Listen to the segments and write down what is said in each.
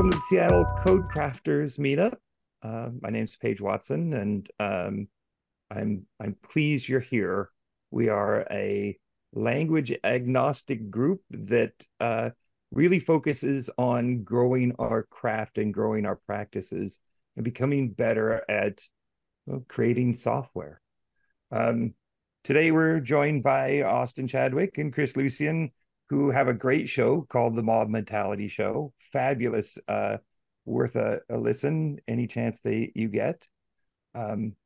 welcome to the Seattle Code Crafters meetup. Uh, my name's Paige Watson, and um, I'm I'm pleased you're here. We are a language agnostic group that uh, really focuses on growing our craft and growing our practices and becoming better at well, creating software. Um, today we're joined by Austin Chadwick and Chris Lucian who have a great show called the Mob Mentality Show. Fabulous, uh, worth a, a listen any chance they you get. Um,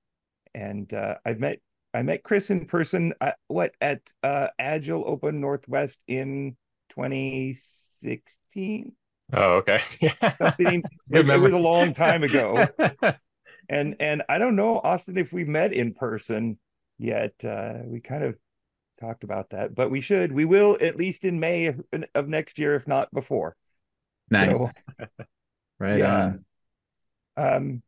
and uh, I met I met Chris in person. Uh, what at uh, Agile Open Northwest in 2016. Oh, okay. Something. it, it was a long time ago. and and I don't know, Austin, if we met in person yet. Uh, we kind of talked about that, but we should. We will at least in May of, of next year, if not before. Nice. So, right yeah. on. Um,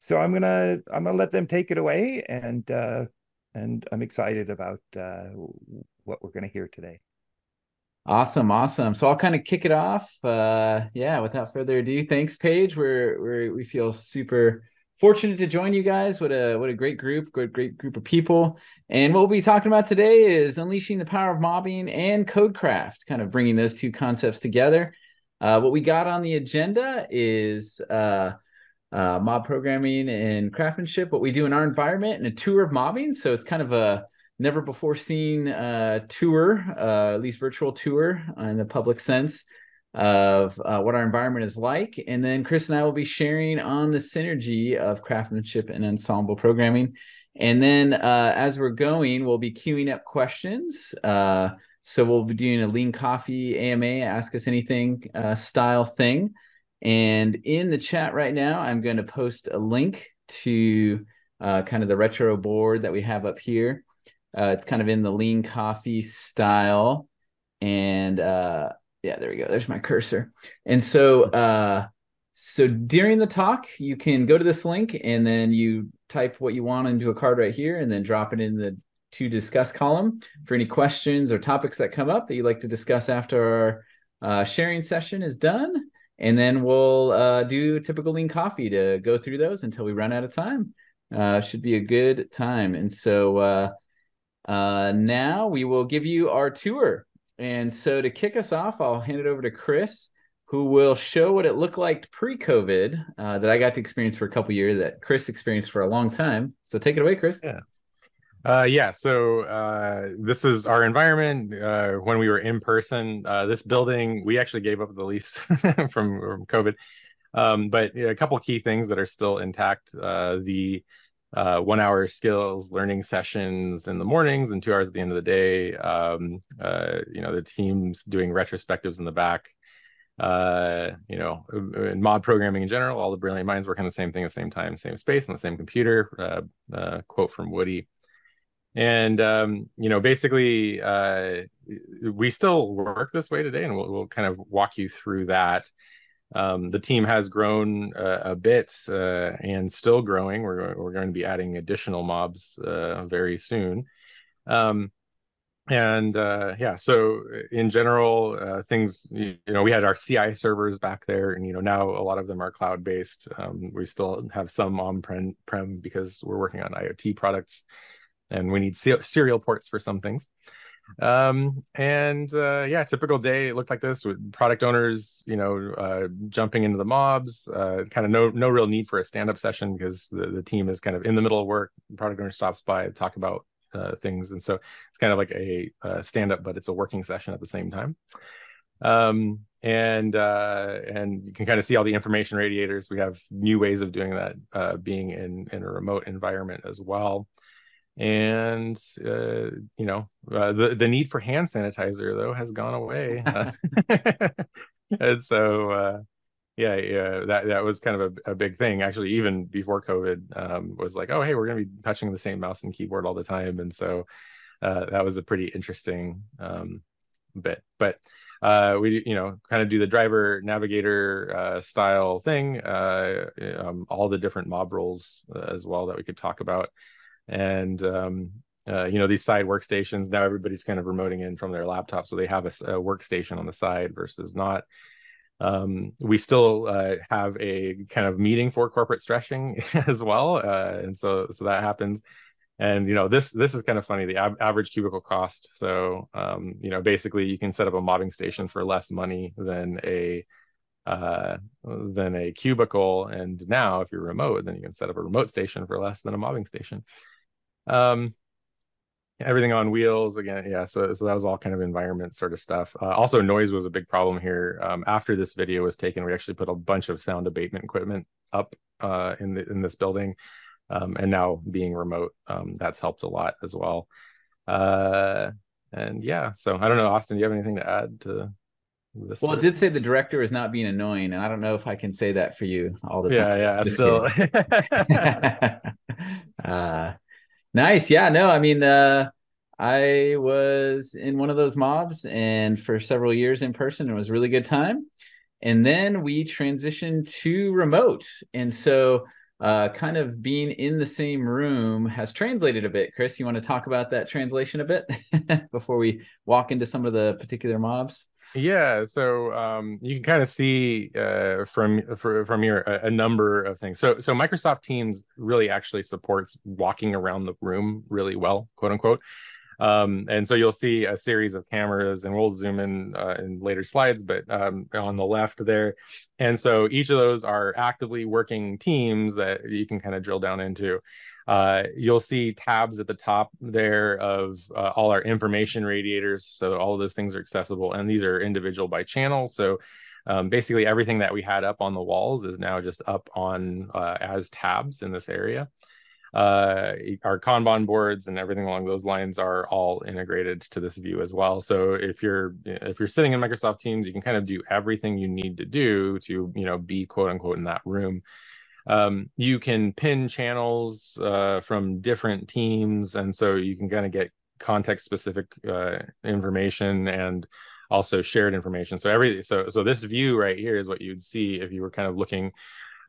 so I'm gonna I'm gonna let them take it away, and uh, and I'm excited about uh, what we're gonna hear today. Awesome, awesome. So I'll kind of kick it off. Uh, yeah, without further ado, thanks, Paige. We're we're we feel super fortunate to join you guys. What a what a great group, great great group of people. And what we'll be talking about today is unleashing the power of mobbing and codecraft, kind of bringing those two concepts together. Uh, what we got on the agenda is uh, uh, mob programming and craftsmanship, what we do in our environment, and a tour of mobbing. So it's kind of a never before seen uh, tour, uh, at least virtual tour in the public sense of uh, what our environment is like. And then Chris and I will be sharing on the synergy of craftsmanship and ensemble programming. And then uh, as we're going, we'll be queuing up questions. Uh, so we'll be doing a lean coffee AMA, ask us anything uh, style thing. And in the chat right now, I'm going to post a link to uh, kind of the retro board that we have up here. Uh, it's kind of in the lean coffee style. And yeah, there we go. There's my cursor. And so uh so during the talk, you can go to this link and then you type what you want into a card right here and then drop it in the to discuss column for any questions or topics that come up that you'd like to discuss after our uh, sharing session is done. And then we'll uh, do typical lean coffee to go through those until we run out of time. Uh, should be a good time. And so uh, uh, now we will give you our tour and so to kick us off, I'll hand it over to Chris, who will show what it looked like pre-COVID uh, that I got to experience for a couple years, that Chris experienced for a long time. So take it away, Chris. Yeah. Uh, yeah, so uh, this is our environment uh, when we were in person. Uh, this building, we actually gave up the lease from, from COVID, um, but a couple key things that are still intact. Uh, the uh, one hour skills learning sessions in the mornings and two hours at the end of the day. Um, uh, you know, the teams doing retrospectives in the back. Uh, you know, in mob programming in general, all the brilliant minds work on the same thing at the same time, same space on the same computer. Uh, uh, quote from Woody. And um, you know, basically, uh, we still work this way today, and we'll, we'll kind of walk you through that. Um, the team has grown uh, a bit uh, and still growing. We're we're going to be adding additional mobs uh, very soon. Um, and uh, yeah, so in general, uh, things you know, we had our CI servers back there, and you know now a lot of them are cloud based. Um, we still have some on prem because we're working on IoT products, and we need serial ports for some things um and uh yeah typical day it looked like this with product owners you know uh jumping into the mobs uh kind of no no real need for a stand-up session because the, the team is kind of in the middle of work. Product owner stops by to talk about uh, things. And so it's kind of like a, a stand-up but it's a working session at the same time. Um and uh and you can kind of see all the information radiators. We have new ways of doing that uh being in in a remote environment as well and uh, you know uh, the the need for hand sanitizer though has gone away and so uh, yeah yeah that that was kind of a, a big thing. Actually even before covid um, was like oh hey we're going to be touching the same mouse and keyboard all the time. And so uh, that was a pretty interesting um, bit. But uh, we you know kind of do the driver navigator uh, style thing uh, um, all the different mob roles uh, as well that we could talk about and um, uh, you know these side workstations now everybody's kind of remoting in from their laptop so they have a, a workstation on the side versus not Um, we still uh, have a kind of meeting for corporate stretching as well, uh, and so so that happens. And you know this this is kind of funny. The ab- average cubicle cost. So um, you know basically you can set up a mobbing station for less money than a uh, than a cubicle. And now, if you're remote, then you can set up a remote station for less than a mobbing station. Um, everything on wheels again. Yeah, so so that was all kind of environment sort of stuff. Uh, also, noise was a big problem here. Um, after this video was taken, we actually put a bunch of sound abatement equipment up uh, in the in this building. Um, and now being remote, um, that's helped a lot as well. Uh, and yeah, so I don't know, Austin, do you have anything to add to this well, it did say the director is not being annoying, and I don't know if I can say that for you all the time. Yeah, yeah, still. uh, nice. Yeah, no, I mean, uh, I was in one of those mobs, and for several years in person, it was really good time. And then we transitioned to remote, and so uh, kind of being in the same room has translated a bit. Chris, you want to talk about that translation a bit before we walk into some of the particular mobs? Yeah, so um, you can kind of see uh, from for, from here a, a, number of things. So so Microsoft Teams really actually supports walking around the room really well, quote unquote. Um, and so you'll see a series of cameras, and we'll zoom in uh, in later slides, but um, on the left there. And so each of those are actively working teams that you can kind of drill down into. Uh, you'll see tabs at the top there of uh, all our information radiators. So all of those things are accessible, and these are individual by channel. So um, basically everything that we had up on the walls is now just up on uh, as tabs in this area uh, our Kanban boards and everything along those lines are all integrated to this view as well. So if you're if you're sitting in Microsoft Teams, you can kind of do everything you need to do to you know be quote unquote in that room. Um, you can pin channels uh, from different teams, and so you can kind of get context specific uh, information and also shared information. So every so so this view right here is what you'd see if you were kind of looking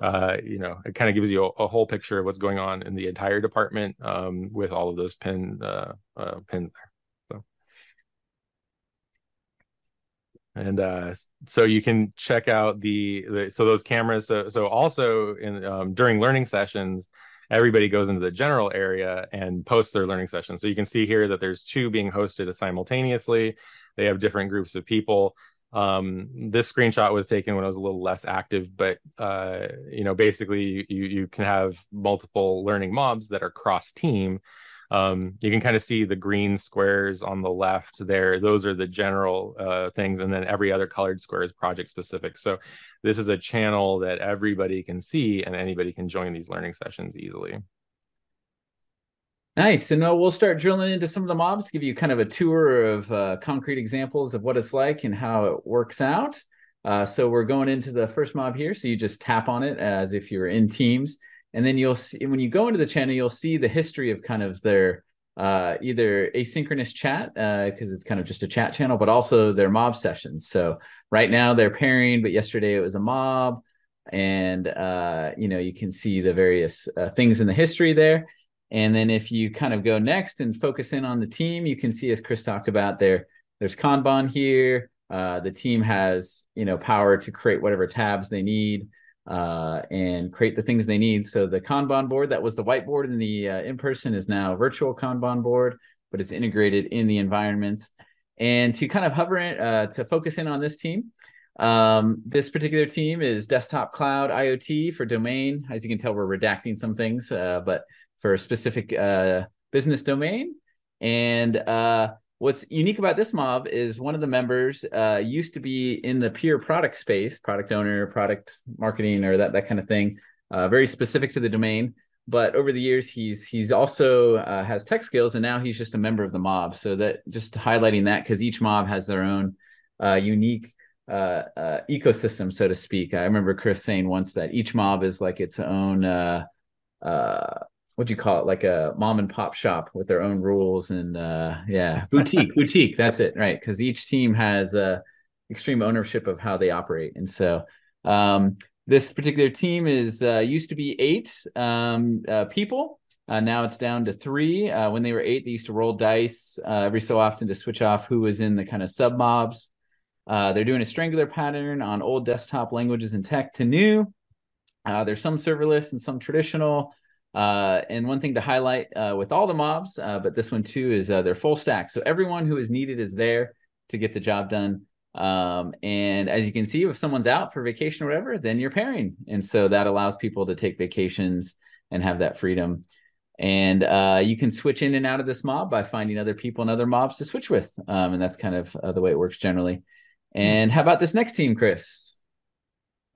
uh, you know, it kind of gives you a, a, whole picture of what's going on in the entire department um, with all of those pin uh, uh, pins there. So. And uh, so you can check out the, the so those cameras. So, so also in um, during learning sessions, everybody goes into the general area and posts their learning session. So you can see here that there's two being hosted simultaneously. They have different groups of people um this screenshot was taken when i was a little less active but uh you know basically you you can have multiple learning mobs that are cross team um you can kind of see the green squares on the left there. Those are the general uh things and then every other colored square is project specific. So this is a channel that everybody can see and anybody can join these learning sessions easily Nice. And uh, we'll start drilling into some of the mobs to give you kind of a tour of uh, concrete examples of what it's like and how it works out. Uh, so we're going into the first mob here. So you just tap on it as if you're in Teams. And then you'll see, when you go into the channel, you'll see the history of kind of their uh, either asynchronous chat, because uh, it's kind of just a chat channel, but also their mob sessions. So right now they're pairing, but yesterday it was a mob. And, you know, you can see the various things in the history there. And then if you kind of go next and focus in on the team, you can see as Chris talked about there, there's Kanban here. Uh, the team has you know power to create whatever tabs they need uh, and create the things they need. So the Kanban board that was the whiteboard in the uh, in person is now virtual Kanban board, but it's integrated in the environments. And to kind of hover in, uh, to focus in on this team, um, this particular team is desktop cloud IoT for domain. As you can tell, we're redacting some things, uh, but for a specific uh, business domain. And uh, what's unique about this mob is one of the members uh, used to be in the pure product space, product owner, product marketing, or that that kind of thing, uh, very specific to the domain. But over the years, he's he's also uh, has tech skills, and now he's just a member of the mob. So that just highlighting that because each mob has their own uh, unique uh, uh, ecosystem, so to speak. I remember Chris saying once that each mob is like its own uh, uh, what do you call it like a mom and pop shop with their own rules and uh yeah boutique boutique that's it right because each team has uh extreme ownership of how they operate and so um this particular team is uh, used to be eight um, uh, people uh, now it's down to three uh, when they were eight they used to roll dice uh, every so often to switch off who was in the kind of sub mobs Uh, they're doing a strangler pattern on old desktop languages and tech to new. Uh, there's some serverless and some traditional. Uh, and one thing to highlight uh, with all the mobs, uh, but this one too, is uh, they're full stack. So everyone who is needed is there to get the job done. Um, and as you can see, if someone's out for vacation or whatever, then you're pairing. And so that allows people to take vacations and have that freedom. And uh, you can switch in and out of this mob by finding other people and other mobs to switch with. Um, and that's kind of uh, the way it works generally. And how about this next team, Chris?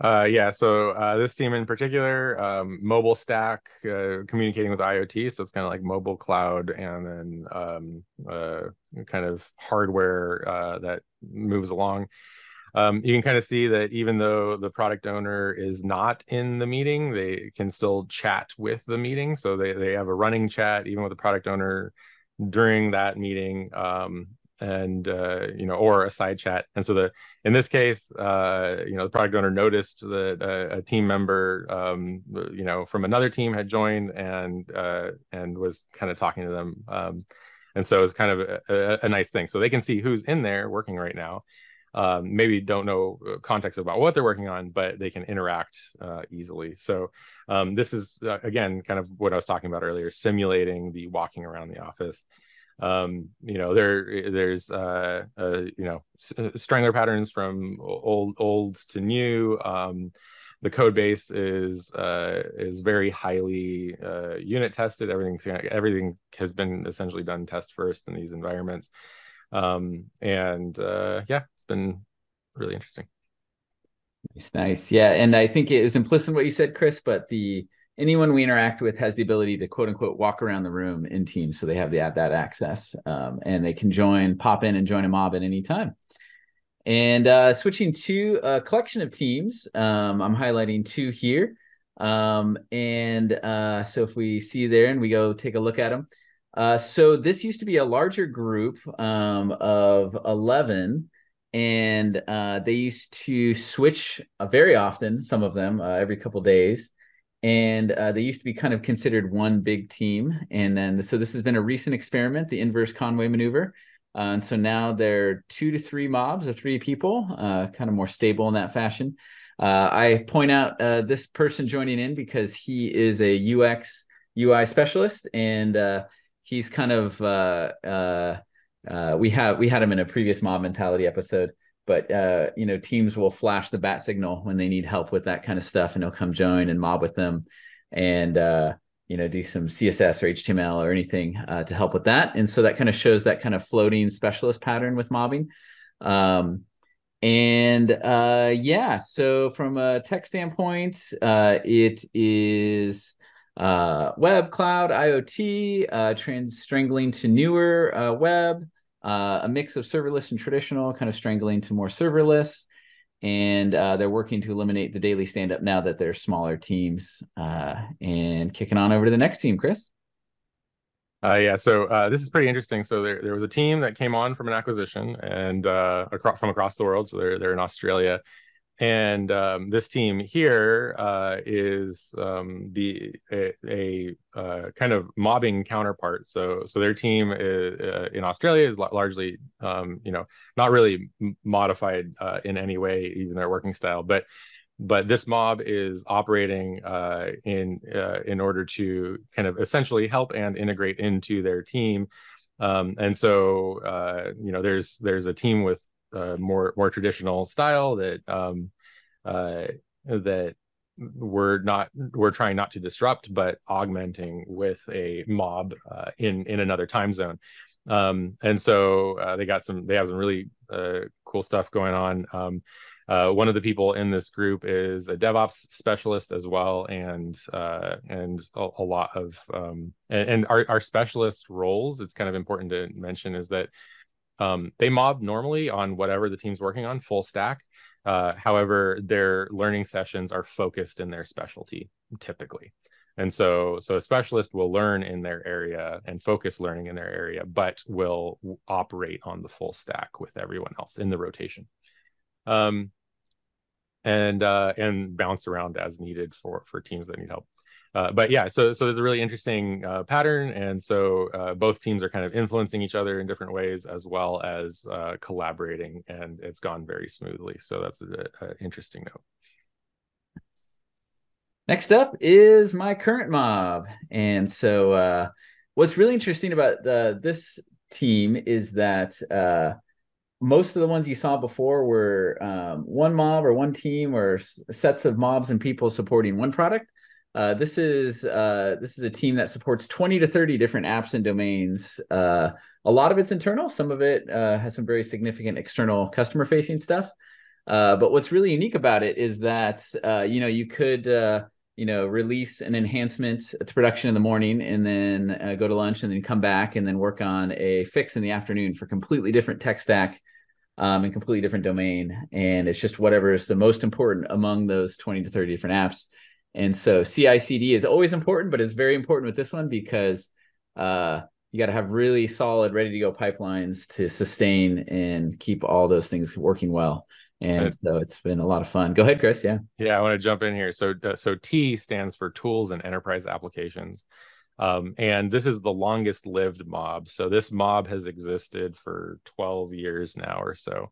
Uh, yeah, so uh, this team in particular, um, mobile stack, uh, communicating with IoT. So it's kind of like mobile cloud and then um, uh, kind of hardware uh, that moves along. Um, you can kind of see that even though the product owner is not in the meeting, they can still chat with the meeting. So they, they have a running chat even with the product owner during that meeting. Um, and uh, you know or a side chat. And so the in this case uh, you know the product owner noticed that a, a team member um, you know from another team had joined and uh, and was kind of talking to them um, and so it's kind of a, a, a, nice thing. So they can see who's in there working right now. Um, maybe don't know uh, context about what they're working on but they can interact uh, easily. So um, this is uh, again kind of what i was talking about earlier simulating the walking around the office um you know there there's uh, uh you know uh, strangler patterns from old old to new. Um the code base is uh is very highly uh unit tested. Everything everything has been essentially done test first in these environments. Um and uh yeah it's been really interesting. Nice nice. Yeah and i think it is implicit in what you said chris but the anyone we interact with has the ability to quote unquote walk around the room in teams so they have the, that access um, and they can join pop in and join a mob at any time. And uh, switching to a collection of teams um, i'm highlighting two here. Um, and uh, so if we see there and we go take a look at them uh, so this used to be a larger group um, of 11 and uh, they used to switch uh, very often some of them uh, every couple days and uh, they used to be kind of considered one big team. And then so this has been a recent experiment, the inverse Conway maneuver. Uh, and so now they're two to three mobs or three people, uh, kind of more stable in that fashion. Uh, I point out uh, this person joining in because he is a UX UI specialist, and uh, he's kind of we have we had him in a previous mob mentality episode but uh, you know teams will flash the bat signal when they need help with that kind of stuff and they'll come join and mob with them and uh, you know do some css or html or anything uh, to help with that. And so that kind of shows that kind of floating specialist pattern with mobbing. Um, and uh, yeah so from a tech standpoint uh, it is uh, web cloud iot trans strangling to newer web uh, a mix of serverless and traditional, kind of strangling to more serverless. And uh, they're working to eliminate the daily stand up now that they're smaller teams. Uh, and kicking on over to the next team, Chris. Uh, yeah, so uh, this is pretty interesting. So there, there was a team that came on from an acquisition and uh, across, from across the world. So they're they're in Australia, and um, this team here uh, is um, the a, a uh, kind of mobbing counterpart. So so their team is, uh, in Australia is largely um, you know not really modified uh, in any way, even their working style, but but this mob is operating uh, in uh, in order to kind of essentially help and integrate into their team. Um, and so you know there's there's a team with more more traditional style that um, uh, that we're not we're trying not to disrupt, but augmenting with a mob uh, in in another time zone. Um, and so uh, they got some they have some really uh, cool stuff going on. Um, uh, one of the people in this group is a DevOps specialist as well, and uh, and a, a, lot of um, and, and, our our specialist roles. It's kind of important to mention is that um, they mob normally on whatever the team's working on, full stack. Uh, however, their learning sessions are focused in their specialty typically. And so, so a specialist will learn in their area and focus learning in their area, but will operate on the full stack with everyone else in the rotation. Um, and uh, and bounce around as needed for for teams that need help. Uh, but yeah, so so there's a really interesting uh, pattern, and so uh, both teams are kind of influencing each other in different ways, as well as uh, collaborating, and it's gone very smoothly. So that's an interesting note. Next up is my current mob, and so uh, what's really interesting about the, this team is that most of the ones you saw before were um, one mob or one team or sets of mobs and people supporting one product. Uh, this is uh, this is a team that supports 20 to 30 different apps and domains. Uh, a lot of it's internal. Some of it uh, has some very significant external customer facing stuff. Uh, but what's really unique about it is that you know you could you know release an enhancement to production in the morning and then go to lunch and then come back and then work on a fix in the afternoon for completely different tech stack um, and completely different domain. And it's just whatever is the most important among those 20 to 30 different apps. And so CI/CD is always important, but it's very important with this one because uh, you got to have really solid, ready to go pipelines to sustain and keep all those things working well. And so it's been a lot of fun. Go ahead, Chris. Yeah. Yeah, I want to jump in here. So, uh, so T stands for Tools and Enterprise Applications. Um, and this is the longest lived mob. So this mob has existed for 12 years now or so.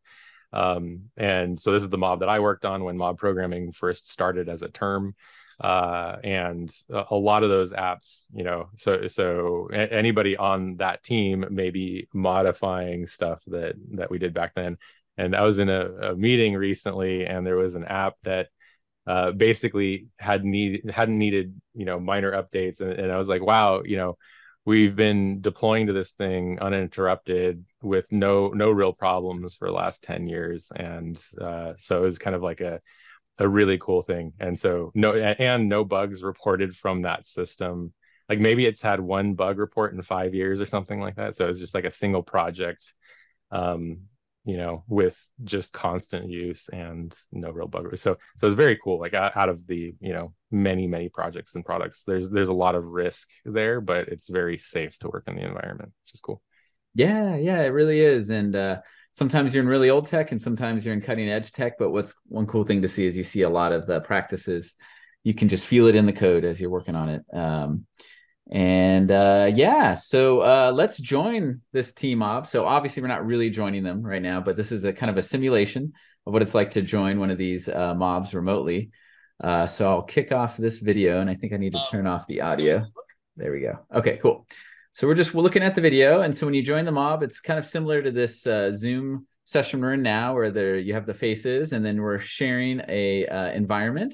Um, and so this is the mob that I worked on when mob programming first started as a term uh, and a, lot of those apps you know so so anybody on that team may be modifying stuff that that we did back then. And i was in a, a meeting recently and there was an app that uh, basically had need hadn't needed you know minor updates. And, and i was like wow you know we've been deploying to this thing uninterrupted with no no real problems for the last 10 years. And uh, so it was kind of like a a really cool thing. And so no and no bugs reported from that system. Like maybe it's had one bug report in five years or something like that. So it's just like a single project, um, you know, with just constant use and no real bug. So so it's very cool. Like out of the you know many many projects and products, there's there's a lot of risk there, but it's very safe to work in the environment, which is cool. Yeah, yeah, it really is. And uh, sometimes you're in really old tech and sometimes you're in cutting edge tech but what's one cool thing to see is you see a lot of the practices. You can just feel it in the code as you're working on it. Um, and uh, yeah so uh, let's join this team mob so obviously we're not really joining them right now but this is a kind of a simulation of what it's like to join one of these uh, mobs remotely. Uh, so i'll kick off this video and i think i need to turn off the audio. There we go. Okay cool so we're just we're looking at the video, and so when you join the mob, it's kind of similar to this uh, Zoom session we're in now, where there you have the faces, and then we're sharing a uh, environment.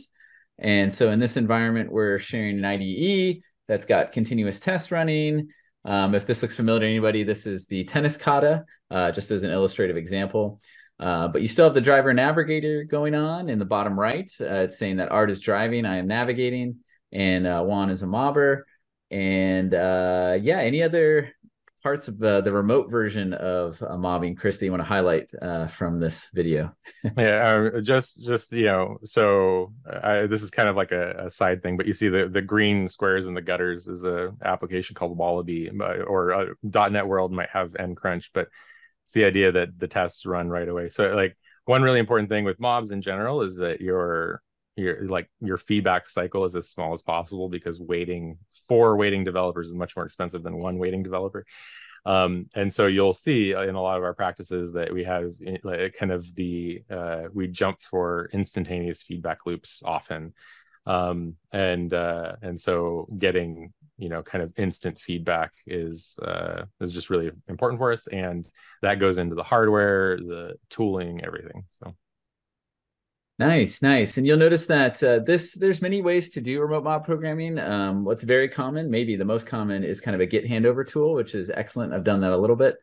And so in this environment, we're sharing an IDE that's got continuous tests running. Um, if this looks familiar to anybody, this is the tennis kata, uh, just as an illustrative example. Uh, but you still have the driver navigator going on in the bottom right. Uh, it's saying that Art is driving, I am navigating, and uh, Juan is a mobber. And uh, yeah, any other parts of the, the remote version of uh, mobbing, Chris, that you want to highlight uh, from this video? yeah, uh, just just you know, so I, this is kind of like a, a, side thing, but you see the the green squares in the gutters is a application called Wallaby, uh, or uh, .NET World might have NCrunch, but it's the idea that the tests run right away. So like one really important thing with mobs in general is that your your like your feedback cycle is as small as possible because waiting for waiting developers is much more expensive than one waiting developer. Um, and so you'll see in a lot of our practices that we have eh, kind of the uh, we jump for instantaneous feedback loops often. Um, and uh, and so getting you know kind of instant feedback is uh, is just really important for us. And that goes into the hardware the tooling everything so Nice, nice. And you'll notice that uh, this there's many ways to do remote mob programming. Um, what's very common, maybe the most common, is kind of a Git handover tool, which is excellent. I've done that a little bit.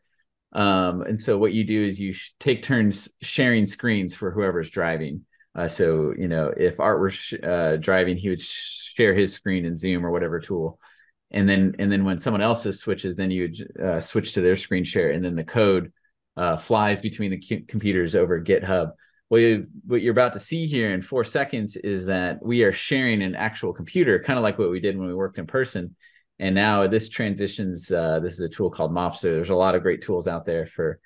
Um, and so what you do is you sh- take turns sharing screens for whoever's driving. Uh, so you know, if Art were sh- uh, driving, he would sh- share his screen in Zoom or whatever tool, and then and then when someone else's switches, then you would uh, switch to their screen share, and then the code uh, flies between the c- computers over GitHub what, you, what you're about to see here in four seconds is that we are sharing an actual computer, kind of like what we did when we worked in person. And now this transitions. Uh, this is a tool called Mobster. There's a lot of great tools out there for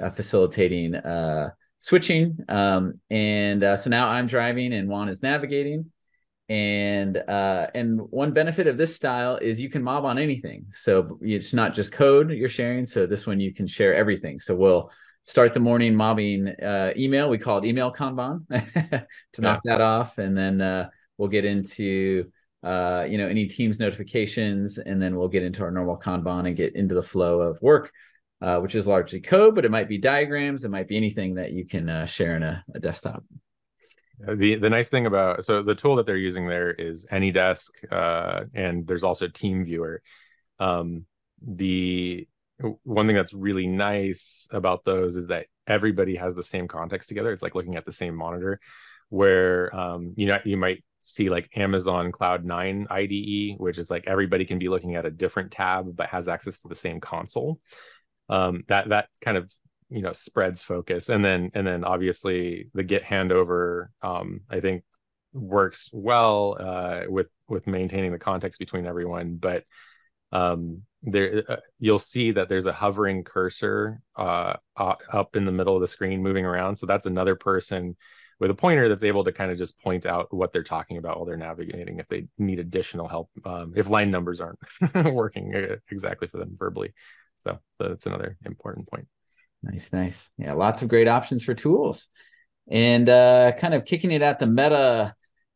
uh, facilitating uh, switching. Um, and uh, so now I'm driving and Juan is navigating. and uh, and one benefit of this style is you can mob on anything. So it's not just code you're sharing. So this one you can share everything. So we'll start the morning mobbing uh, email. We call it email Kanban to yeah. knock that off, and then uh, we'll get into uh, you know any Teams notifications, and then we'll get into our normal Kanban and get into the flow of work. Uh, which is largely code, but it might be diagrams. It might be anything that you can uh, share in a, a desktop. The the nice thing about so the tool that they're using there is AnyDesk, uh, and there's also TeamViewer. Um, the one thing that's really nice about those is that everybody has the same context together. It's like looking at the same monitor, where um, you know you might see like Amazon Cloud Nine IDE, which is like everybody can be looking at a different tab but has access to the same console. Um, that that kind of you know spreads focus and then and then obviously the git handover um i think works well uh with with maintaining the context between everyone but um there uh, you'll see that there's a hovering cursor uh, up in the middle of the screen moving around so that's another person with a pointer that's able to kind of just point out what they're talking about while they're navigating if they need additional help um, if line numbers aren't working uh, exactly for them verbally so that's another important point Nice, nice. Yeah, lots of great options for tools. And uh, kind of kicking it at the meta,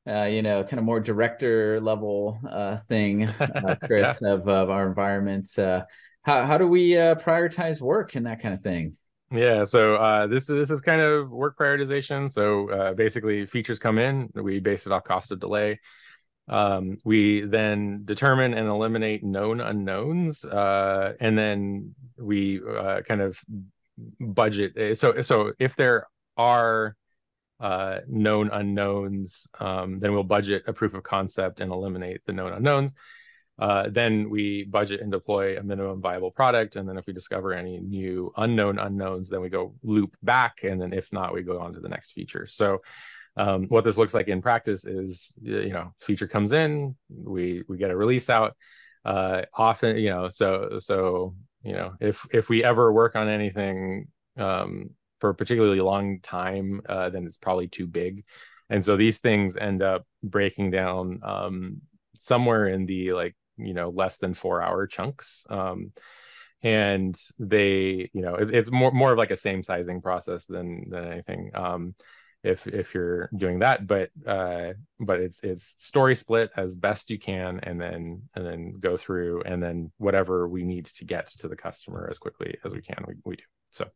uh, you know, kind of more director level uh, thing, uh, Chris, yeah. of, of our environment. Uh, how, how do we uh, prioritize work and that kind of thing? Yeah, so uh, this this is kind of work prioritization. So uh, basically, features come in, we base it off cost of delay. Um, we then determine and eliminate known unknowns, uh, and then we uh, kind of budget eh, so so if there are uh, known unknowns um, then we'll budget a proof of concept and eliminate the known unknowns. Uh, then we budget and deploy a minimum viable product. And then if we discover any new unknown unknowns then we go loop back. And then if not we go on to the next feature. So um, what this looks like in practice is you know feature comes in we we get a release out. Uh, often you know so so you know if if we ever work on anything um, for a particularly long time uh, then it's probably too big. And so these things end up breaking down um, somewhere in the like you know less than four hour chunks um, and they you know it, it's more more of like a same sizing process than than anything um, if if you're doing that but uh but it's it's story split as best you can and then and then go through and then whatever we need to get to the customer as quickly as we can we, we do. So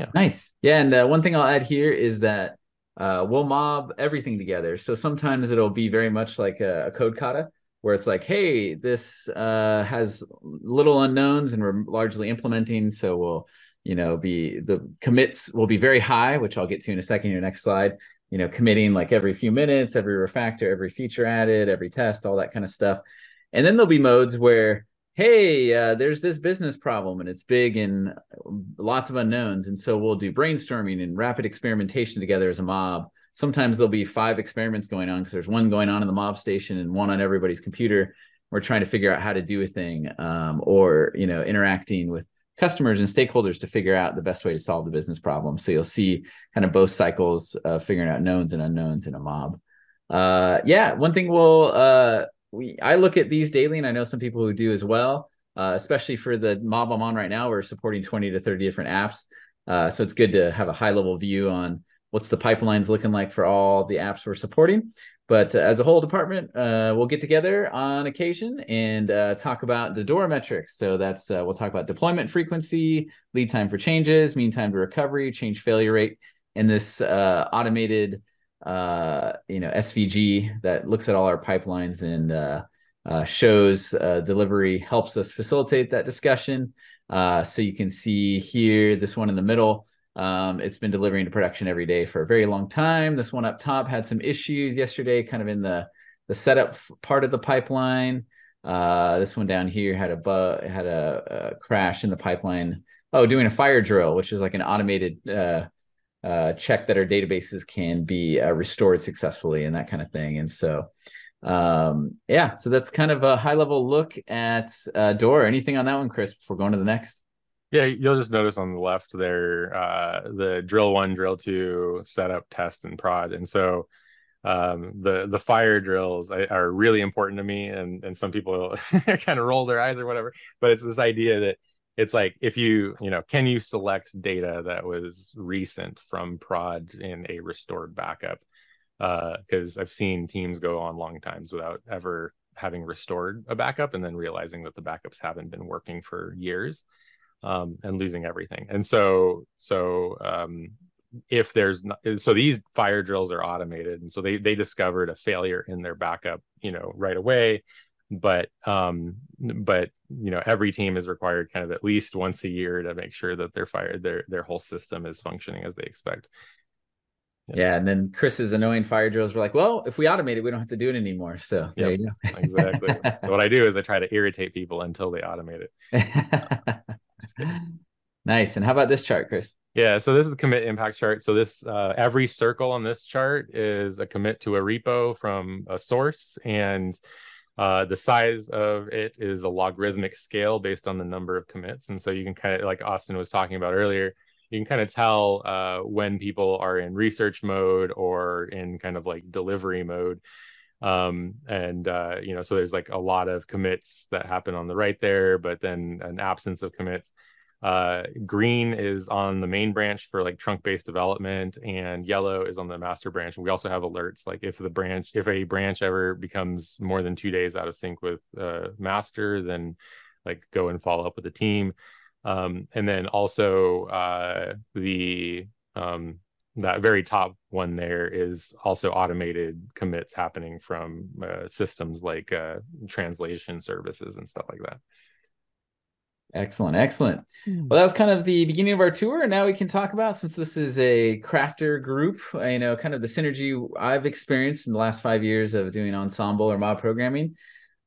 yeah. Nice. Yeah and uh, one thing i'll add here is that uh, we'll mob everything together. So sometimes it'll be very much like a, a code kata where it's like hey this uh, has little unknowns and we're largely implementing so we'll you know be the commits will be very high which i'll get to in a second your next slide. You know committing like every few minutes every refactor every feature added every test all that kind of stuff. And then there'll be modes where hey uh, there's this business problem and it's big and lots of unknowns and so we'll do brainstorming and rapid experimentation together as a mob sometimes there'll be five experiments going on because there's one going on in the mob station and one on everybody's computer we're trying to figure out how to do a thing um, or you know interacting with customers and stakeholders to figure out the best way to solve the business problem. So you'll see kind of both cycles of figuring out knowns and unknowns in a mob. Uh, yeah, one thing we'll uh, we I look at these daily, and I know some people who do as well. Uh, especially for the mob I'm on right now, we're supporting 20 to 30 different apps. Uh, so it's good to have a high level view on what's the pipelines looking like for all the apps we're supporting. But uh, as a whole department, uh, we'll get together on occasion and uh, talk about the DORA metrics. So that's uh, we'll talk about deployment frequency, lead time for changes, mean time to recovery, change failure rate, and this uh, automated uh, you know SVG that looks at all our pipelines and uh shows delivery, helps us facilitate that discussion. so you can see here this one in the middle um, it's been delivering to production every day for a very long time. This one up top had some issues yesterday, kind of in the the setup part of the pipeline. Uh, this one down here had a bu- had a, a, crash in the pipeline. Oh, doing a fire drill, which is like an automated uh, check that our databases can be uh, restored successfully and that kind of thing. And so, um, yeah, so that's kind of a high level look at uh, DORA. Anything on that one, Chris? Before going to the next. Yeah, you'll just notice on the left there uh, the drill one, drill two, setup, test, and prod. And so um, the the fire drills are really important to me and and some people kind of roll their eyes or whatever but it's this idea that it's like if you you know can you select data that was recent from prod in a restored backup? Because uh, i've seen teams go on long times without ever having restored a backup and then realizing that the backups haven't been working for years um, and losing everything. And so so um, if there's not, so these fire drills are automated. And so they they discovered a failure in their backup you know right away but um but you know every team is required kind of at least once a year to make sure that their fire their their whole system is functioning as they expect. Yeah. yeah and then chris's annoying fire drills were like well if we automate it we don't have to do it anymore. So there you go. exactly. So what i do is i try to irritate people until they automate it. Nice and how about this chart chris? Yeah, so this is the commit impact chart. So this uh, every circle on this chart is a commit to a repo from a source, and uh, the size of it is a logarithmic scale based on the number of commits. And so you can kind of, like Austin was talking about earlier, you can kind of tell uh, when people are in research mode or in kind of like delivery mode. Um, and uh, you know, so there's like a lot of commits that happen on the right there, but then an absence of commits uh, green is on the main branch for like trunk based development and yellow is on the master branch and we also have alerts like if the branch if a branch ever becomes more than two days out of sync with uh, master then like go and follow up with the team. Um, and then also uh, the um, that very top one there is also automated commits happening from uh, systems like uh, translation services and stuff like that Excellent, excellent. Hmm. Well, that was kind of the beginning of our tour. And now we can talk about, since this is a crafter group, you know, kind of the synergy I've experienced in the last five years of doing ensemble or mob programming.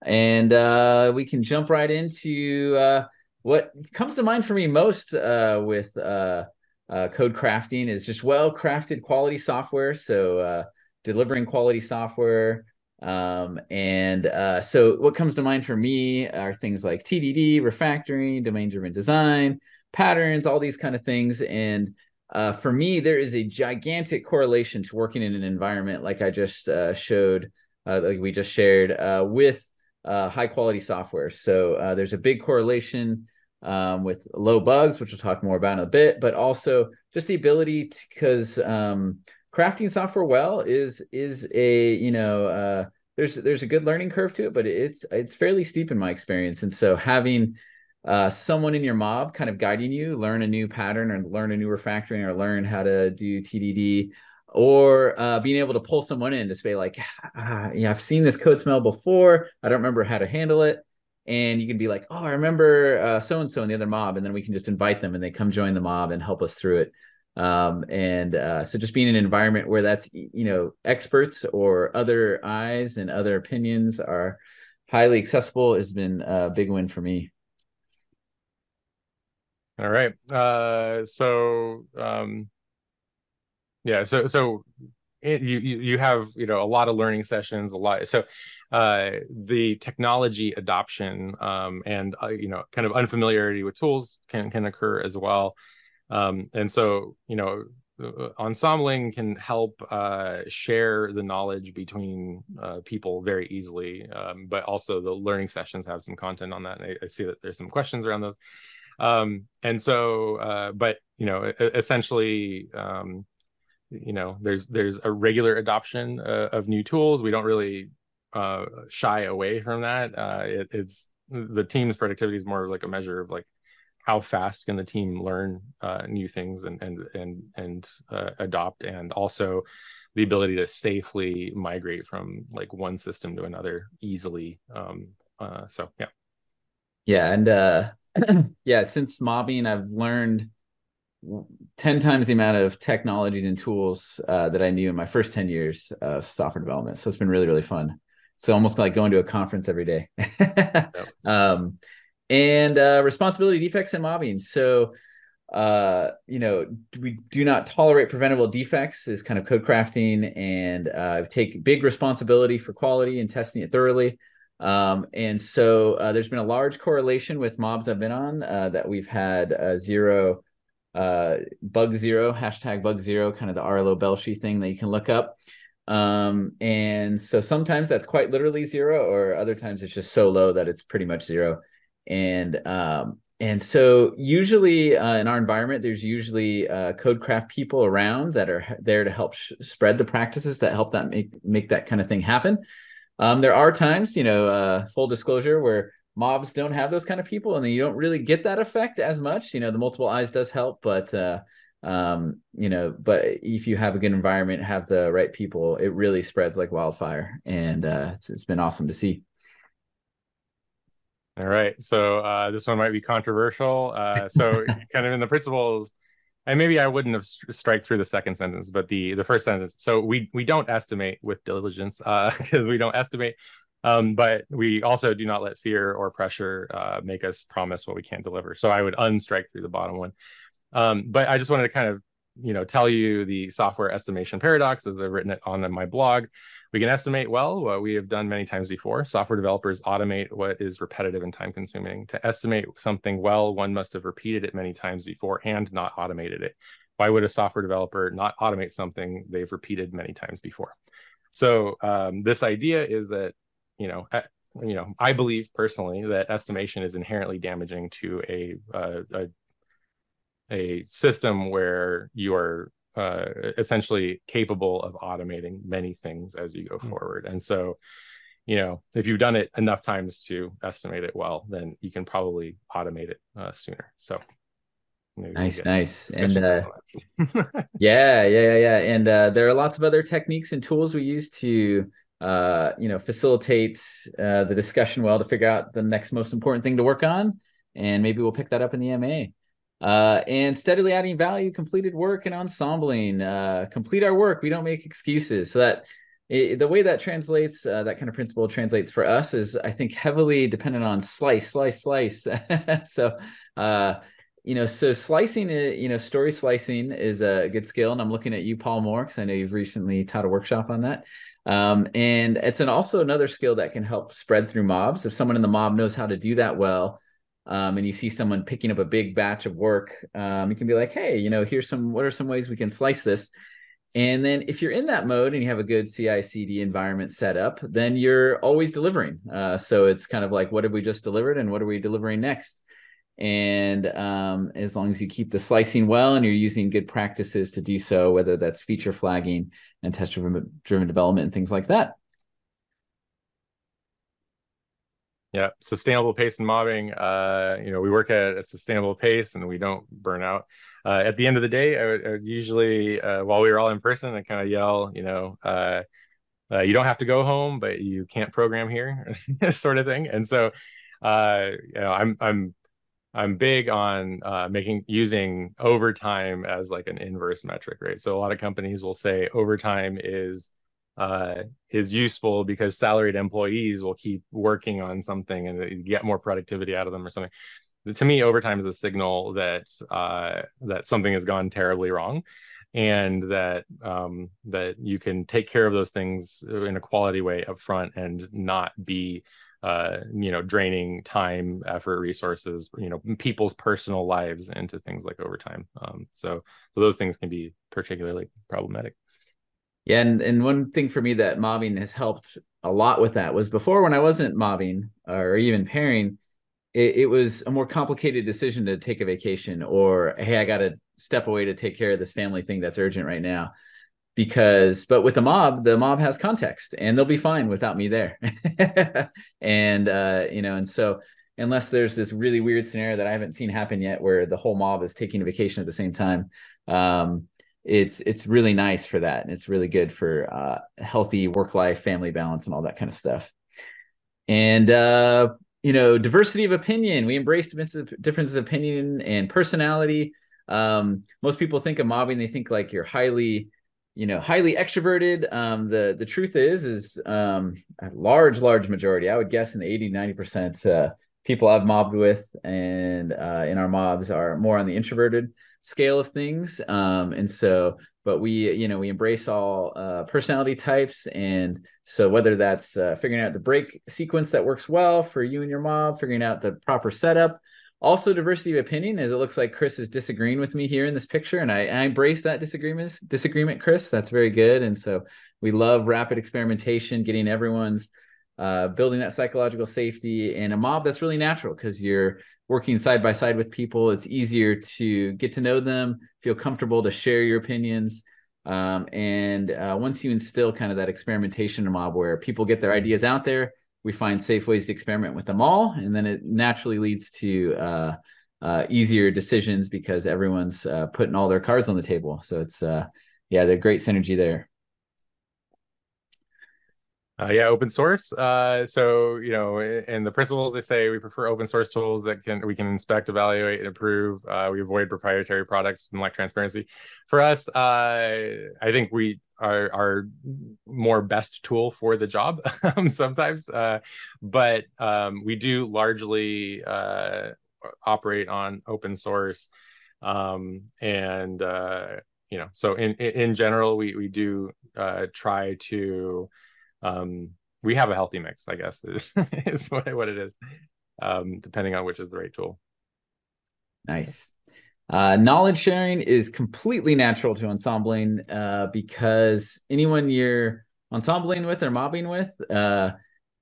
And uh, we can jump right into uh, what comes to mind for me most uh, with uh, uh, code crafting is just well crafted quality software. So, uh, delivering quality software, um, and uh, so what comes to mind for me are things like TDD, refactoring, domain driven design, patterns, all these kind of things. And uh, for me, there is a gigantic correlation to working in an environment like I just uh, showed, uh, like we just shared, uh, with uh, high quality software. So there's a big correlation um, with low bugs, which we'll talk more about in a bit, but also just the ability because um, crafting software well is is a you know uh, there's there's a good learning curve to it, but it's it's fairly steep in my experience. And so having uh, someone in your mob kind of guiding you, learn a new pattern or learn a new refactoring or learn how to do TDD, or uh, being able to pull someone in to say like, ah, yeah, I've seen this code smell before. I don't remember how to handle it. And you can be like, oh, I remember so and so in the other mob, and then we can just invite them and they come join the mob and help us through it um, and uh, so just being in an environment where that's you know experts or other eyes and other opinions are highly accessible has been a big win for me. All right. Uh, so um, yeah so so it, you you have you know a lot of learning sessions a lot so uh, the technology adoption um, and uh, you know kind of unfamiliarity with tools can can occur as well um, and so, you know, uh, ensembling can help uh, share the knowledge between uh, people very easily, um, but also the learning sessions have some content on that. And I, I see that there's some questions around those. Um, and so, uh, but you know, essentially, um, you know, there's there's a regular adoption uh, of new tools. We don't really uh, shy away from that. It, it's the team's productivity is more like a measure of like how fast can the team learn uh, new things and and and and uh, adopt, and also the ability to safely migrate from like one system to another easily. Um, uh, so yeah, yeah, and uh, yeah, since mobbing, I've learned. 10 times the amount of technologies and tools uh, that I knew in my first 10 years of software development. So it's been really, really fun. It's almost like going to a conference every day. um, and uh, responsibility defects and mobbing. So, uh, you know, we do not tolerate preventable defects is kind of code crafting and uh, take big responsibility for quality and testing it thoroughly. Um, and so uh, there's been a large correlation with mobs I've been on uh, that we've had uh, zero, bug zero, hashtag bug zero, kind of the Arlo Belshee thing that you can look up. Um, and so sometimes that's quite literally zero, or other times it's just so low that it's pretty much zero. And um, and so usually uh, in our environment, there's usually uh, codecraft people around that are there to help sh- spread the practices that help that make make that kind of thing happen. Um, there are times, you know, uh, full disclosure, where mobs don't have those kind of people, and then you don't really get that effect as much. You know, the multiple eyes does help, but uh, um, you know, but if you have a good environment, have the right people, it really spreads like wildfire, and uh, it's, it's been awesome to see. All right, so uh, this one might be controversial. Uh, so, kind of in the principles, and maybe I wouldn't have st- strike through the second sentence, but the the first sentence. So we we don't estimate with diligence because uh, we don't estimate, um, but we also do not let fear or pressure uh, make us promise what we can't deliver. So I would unstrike through the bottom one. Um, but I just wanted to kind of, you know, tell you the software estimation paradox as I've written it on my blog. We can estimate well what we have done many times before. Software developers automate what is repetitive and time consuming. To estimate something well, one must have repeated it many times before and not automated it. Why would a software developer not automate something they've repeated many times before? So um, this idea is that, you know, you know, I believe personally that estimation is inherently damaging to a, uh, a a system where you are uh, essentially capable of automating many things as you go mm-hmm. forward. And so, you know, if you've done it enough times to estimate it well, then you can probably automate it uh, sooner. So, nice, nice, and uh, yeah, yeah, yeah, and uh, there are lots of other techniques and tools we use to. Uh, you know, facilitate uh, the discussion well to figure out the next most important thing to work on, and maybe we'll pick that up in the MA. Uh, and steadily adding value, completed work, and ensembling. Uh, complete our work. We don't make excuses. So that it, the way that translates, uh, that kind of principle translates for us is, I think, heavily dependent on slice, slice, slice. so, uh, you know, so slicing, you know, story slicing is a good skill, and I'm looking at you, Paul Moore, because I know you've recently taught a workshop on that. Um, and it's an also another skill that can help spread through mobs. If someone in the mob knows how to do that well, um, and you see someone picking up a big batch of work, um, you can be like, hey, you know, here's some, what are some ways we can slice this? And then if you're in that mode and you have a good CI CD environment set up, then you're always delivering. Uh, so it's kind of like, what have we just delivered and what are we delivering next? And um, as long as you keep the slicing well and you're using good practices to do so, whether that's feature flagging and test driven development and things like that, Yeah, sustainable pace and mobbing. Uh, you know, we work at a sustainable pace and we don't burn out. Uh, at the end of the day, I would, I would usually, uh, while we were all in person, I kind of yell, you know, uh, uh, you don't have to go home, but you can't program here, sort of thing. And so, uh, you know, I'm I'm I'm big on making using overtime as like an inverse metric, right? So a lot of companies will say overtime is uh, is useful because salaried employees will keep working on something and get more productivity out of them or something. To me, overtime is a signal that uh, that something has gone terribly wrong, and that um, that you can take care of those things in a quality way up front and not be uh, you know draining time effort resources you know people's personal lives into things like overtime um, so so those things can be particularly problematic yeah, and and one thing for me that mobbing has helped a lot with that was before when I wasn't mobbing or even pairing, it, it was a more complicated decision to take a vacation or hey, I got to step away to take care of this family thing that's urgent right now. Because, but with the mob, the mob has context and they'll be fine without me there. and uh, you know, and so unless there's this really weird scenario that I haven't seen happen yet where the whole mob is taking a vacation at the same time, um, it's it's really nice for that and it's really good for uh, healthy work life family balance and all that kind of stuff. And uh, you know diversity of opinion. We embrace differences of opinion and personality. Um, most people think of mobbing they think like you're highly you know highly extroverted. Um, the the truth is is um, a large large majority i would guess in the 80 90% uh, people i've mobbed with and uh, in our mobs are more on the introverted scale of things um and so but we you know we embrace all uh, personality types and so whether that's uh, figuring out the break sequence that works well for you and your mob figuring out the proper setup Also, diversity of opinion, as it looks like Chris is disagreeing with me here in this picture, and I, I embrace that disagreement. Disagreement, Chris. That's very good. And so we love rapid experimentation, getting everyone's uh, building that psychological safety in a mob that's really natural because you're working side by side with people. It's easier to get to know them, feel comfortable to share your opinions. Um, and uh, once you instill kind of that experimentation in a mob where people get their ideas out there, we find safe ways to experiment with them all, and then it naturally leads to uh, uh, easier decisions because everyone's uh, putting all their cards on the table. So it's uh, yeah, they're great synergy there. Uh, yeah, open source. Uh, so you know, in the principles, they say we prefer open source tools that can we can inspect, evaluate, and improve. Uh, we avoid proprietary products and lack transparency. For us, uh, I think we are our more best tool for the job sometimes, uh, but um, we do largely uh, operate on open source, um, and you know, so in in general, we we do try to um, we have a healthy mix, I guess, is what, what it is, um, depending on which is the right tool. Nice. Uh, knowledge sharing is completely natural to ensembling uh, because anyone you're ensembling with or mobbing with, uh,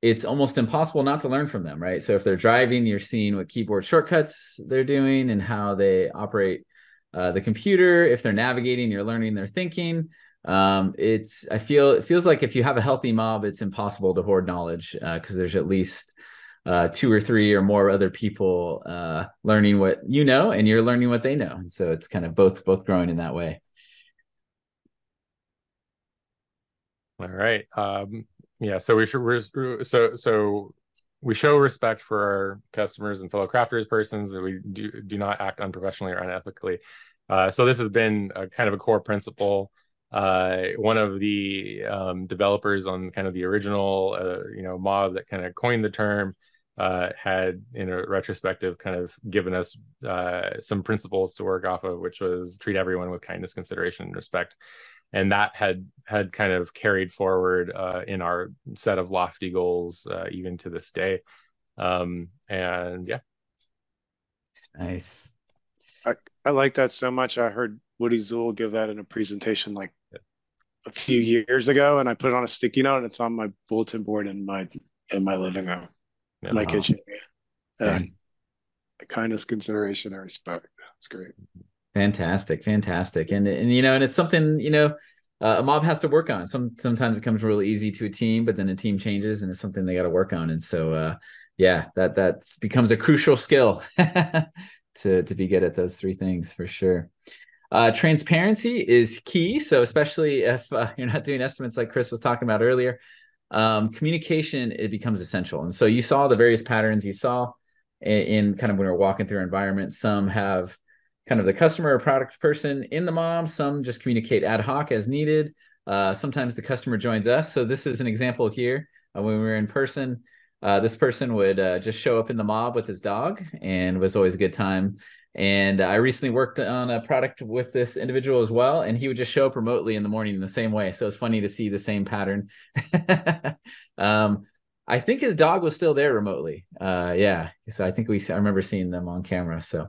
it's almost impossible not to learn from them, right? So if they're driving, you're seeing what keyboard shortcuts they're doing and how they operate uh, the computer. If they're navigating, you're learning their thinking um, it's I feel it feels like if you have a healthy mob, it's impossible to hoard knowledge because uh, there's at least uh, two or three or more other people uh, learning what you know, and you're learning what they know, and so it's kind of both both growing in that way. All right. Um, yeah. So we should so so we show respect for our customers and fellow crafters persons that we do do not act unprofessionally or unethically. Uh, so this has been a kind of a core principle uh, one of the um, developers on kind of the original, uh, you know, mob that kind of coined the term uh, had, in a retrospective, kind of given us uh, some principles to work off of, which was treat everyone with kindness, consideration, and respect, and that had had kind of carried forward uh, in our set of lofty goals uh, even to this day. Um, and yeah, it's nice. I, I like that so much. I heard Woody Zuill give that in a presentation like a few years ago, and I put it on a sticky note, and it's on my bulletin board in my in my living room, yeah, my wow. kitchen. Yeah, kindness, consideration, and respect. It's great. Fantastic, fantastic, and and you know, and it's something you know. Uh, a mob has to work on. Some sometimes it comes really easy to a team, but then a team changes, and it's something they got to work on. And so, uh, yeah, that that becomes a crucial skill to to be good at those three things for sure. Uh, transparency is key. So especially if uh, you're not doing estimates like Chris was talking about earlier, um, communication it becomes essential. And so you saw the various patterns you saw in, in kind of when we are walking through our environment. Some have kind of the customer or product person in the mob. Some just communicate ad hoc as needed. Uh, sometimes the customer joins us. So this is an example here when we were in person. Uh, this person would uh, just show up in the mob with his dog and was always a good time and I recently worked on a product with this individual as well, and he would just show up remotely in the morning in the same way. So it's funny to see the same pattern. um, I think his dog was still there remotely. Uh, yeah, so I think we I remember seeing them on camera. So,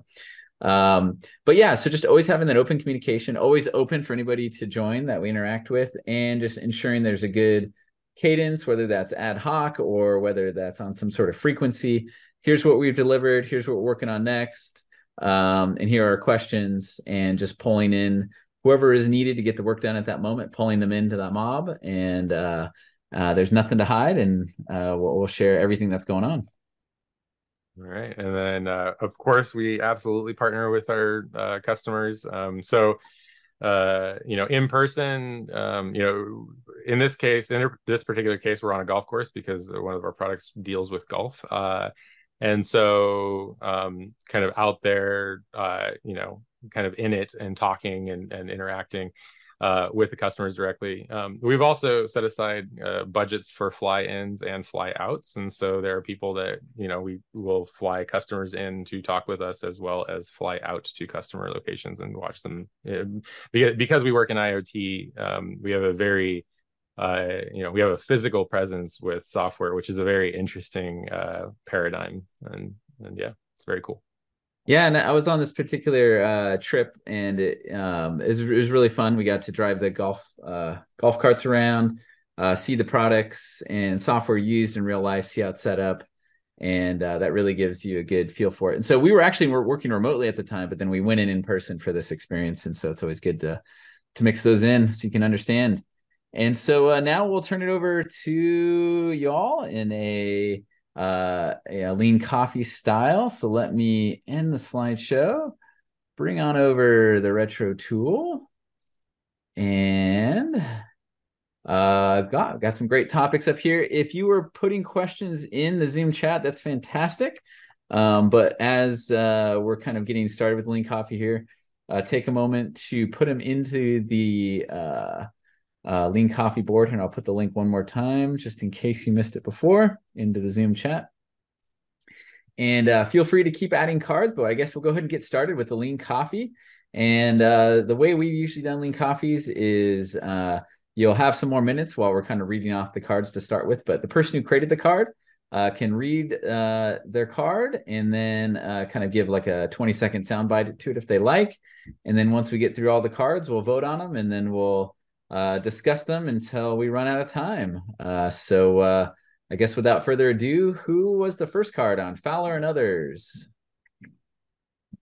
um, but yeah, so just always having that open communication, always open for anybody to join that we interact with, and just ensuring there's a good cadence, whether that's ad hoc or whether that's on some sort of frequency. Here's what we've delivered. Here's what we're working on next um, and here are questions and just pulling in whoever is needed to get the work done at that moment pulling them into that mob. And uh, uh, there's nothing to hide and uh, we'll, we'll, share everything that's going on. All right. And then uh, of course we absolutely partner with our uh, customers. Um, so uh, you know in person um, you know in this case in this particular case we're on a golf course because one of our products deals with golf and so um, kind of out there uh, you know kind of in it and talking and, and interacting uh, with the customers directly. Um, we've also set aside uh, budgets for fly ins and fly outs and so there are people that you know we will fly customers in to talk with us as well as fly out to customer locations and watch them. Because we work in iot um, we have a very uh, you know, we have a physical presence with software, which is a very interesting uh, paradigm, and and yeah, it's very cool. Yeah, and I was on this particular uh, trip, and it, um, it, was, it, was, really fun. We got to drive the golf uh, golf carts around, uh, see the products and software used in real life, see how it's set up, and uh, that really gives you a good feel for it. And so we were actually working remotely at the time, but then we went in in person for this experience, and so it's always good to to mix those in so you can understand. And so uh, now we'll turn it over to y'all in a uh, a lean coffee style. So let me end the slideshow, bring on over the retro tool, and uh, got got some great topics up here. If you were putting questions in the Zoom chat, that's fantastic. Um, but as uh, we're kind of getting started with lean coffee here, uh, take a moment to put them into the uh, Lean Coffee board. And I'll put the link one more time just in case you missed it before into the Zoom chat. And uh, feel free to keep adding cards, but I guess we'll go ahead and get started with the Lean Coffee. And uh, the way we've usually done Lean Coffees is uh, you'll have some more minutes while we're kind of reading off the cards to start with. But the person who created the card uh, can read uh, their card and then kind of give like a 20 second soundbite to it if they like. And then once we get through all the cards, we'll vote on them and then we'll uh, discuss them until we run out of time. Uh, so uh, I guess without further ado, who was the first card on Fowler and others?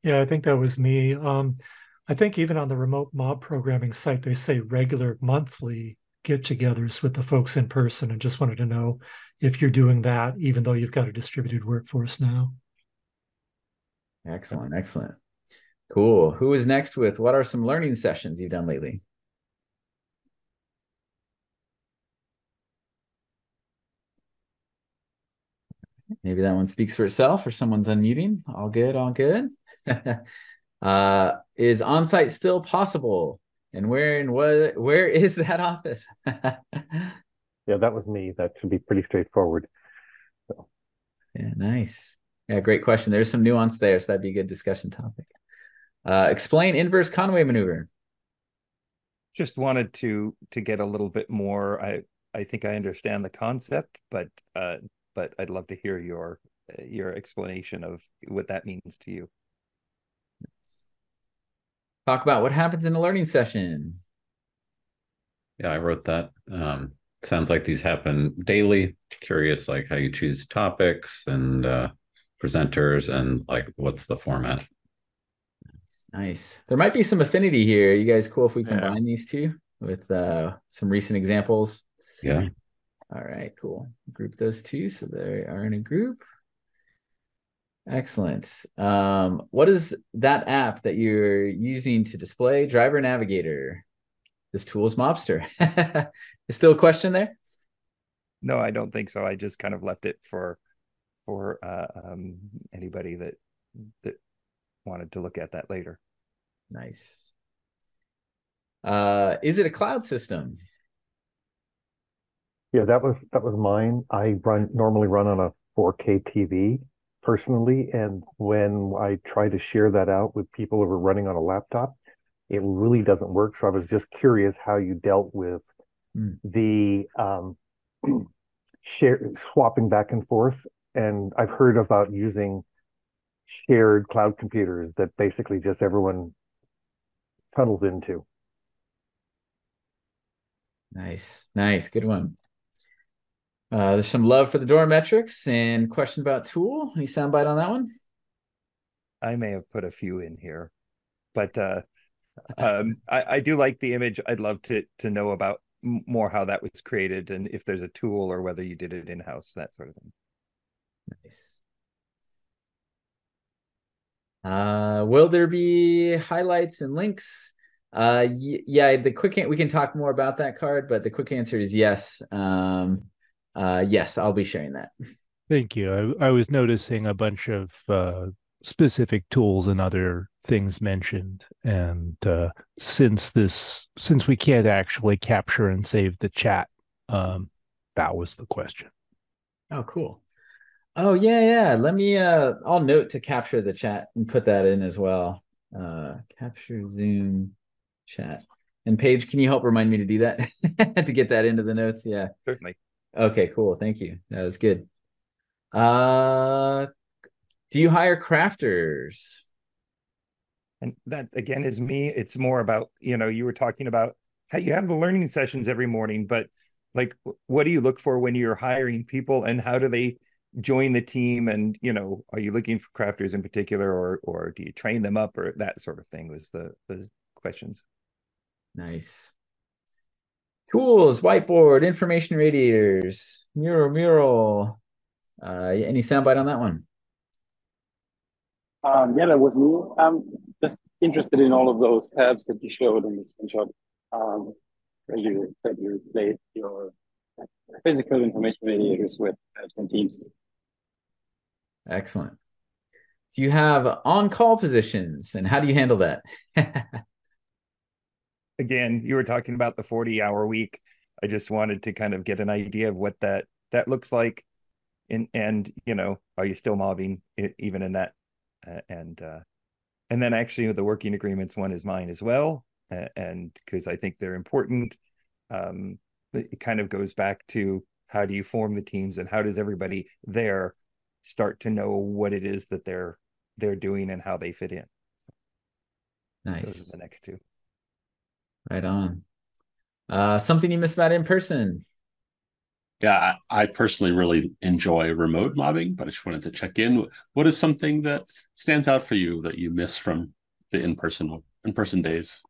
Yeah, I think that was me. Um, I think even on the remote mob programming site, they say regular monthly get togethers with the folks in person and just wanted to know if you're doing that, even though you've got a distributed workforce now. Excellent, excellent. Cool. Who is next with what are some learning sessions you've done lately? Maybe that one speaks for itself or someone's unmuting. All good, all good. uh, is on-site still possible? And where and what where is that office? yeah, that was me. That should be pretty straightforward. So. Yeah, nice. Yeah, great question. There's some nuance there, so that'd be a good discussion topic. Uh, explain inverse Conway maneuver. Just wanted to to get a little bit more. I I think I understand the concept, but uh, but I'd love to hear your your explanation of what that means to you. Talk about what happens in a learning session. Yeah, I wrote that. Um, sounds like these happen daily. Curious, like how you choose topics and uh, presenters, and like what's the format. That's nice. There might be some affinity here. You guys cool if we combine yeah. these two with uh, some recent examples? Yeah. All right, cool. Group those two so they are in a group. Excellent. Um, what is that app that you're using to display driver navigator? This tool's Mobster. is still a question there? No, I don't think so. I just kind of left it for for uh, um, anybody that that wanted to look at that later. Nice. Uh, is it a cloud system? Yeah, that was that was mine. I run normally run on a 4K TV personally, and when I try to share that out with people who are running on a laptop, it really doesn't work. So I was just curious how you dealt with mm. the um, share swapping back and forth. And I've heard about using shared cloud computers that basically just everyone tunnels into. Nice, nice, good one. Uh, there's some love for the DORA metrics and question about tool. Any soundbite on that one? I may have put a few in here, but uh, um, I, I, do like the image. I'd love to to know about more how that was created and if there's a tool or whether you did it in house, that sort of thing. Nice. Uh, will there be highlights and links? Uh, yeah, the quick we can talk more about that card, but the quick answer is yes. Um, uh, yes, I'll be sharing that. Thank you. I, I was noticing a bunch of uh, specific tools and other things mentioned, and uh, since this, since we can't actually capture and save the chat, um, that was the question. Oh, cool. Oh yeah, yeah. Let me. Uh, I'll note to capture the chat and put that in as well. Uh, capture Zoom chat. And Paige, can you help remind me to do that to get that into the notes? Yeah, certainly. Okay, cool. Thank you. That was good. Uh do you hire crafters? and that again is me it's more about you know you were talking about how you have the learning sessions every morning but like what do you look for when you're hiring people and how do they join the team and you know are you looking for crafters in particular or or do you train them up or that sort of thing was the the questions nice tools whiteboard information radiators mural mural. Uh any soundbite on that one? Um yeah that was me i'm just interested in all of those tabs that you showed in the screenshot. Um where you said you played your physical information radiators with tabs and teams. Excellent. Do you have on-call positions and how do you handle that? Again, you were talking about the 40-hour week. I just wanted to kind of get an idea of what that that looks like and and you know, are you still mobbing even in that uh, and uh and then actually the working agreements one is mine as well uh, and because I think they're important um it kind of goes back to how do you form the teams and how does everybody there start to know what it is that they're they're doing and how they fit in. Nice. Those are the next two. Right on. Uh, something you miss about in person? Yeah, I, personally really enjoy remote mobbing, but I just wanted to check in. What is something that stands out for you that you miss from the in person in person days?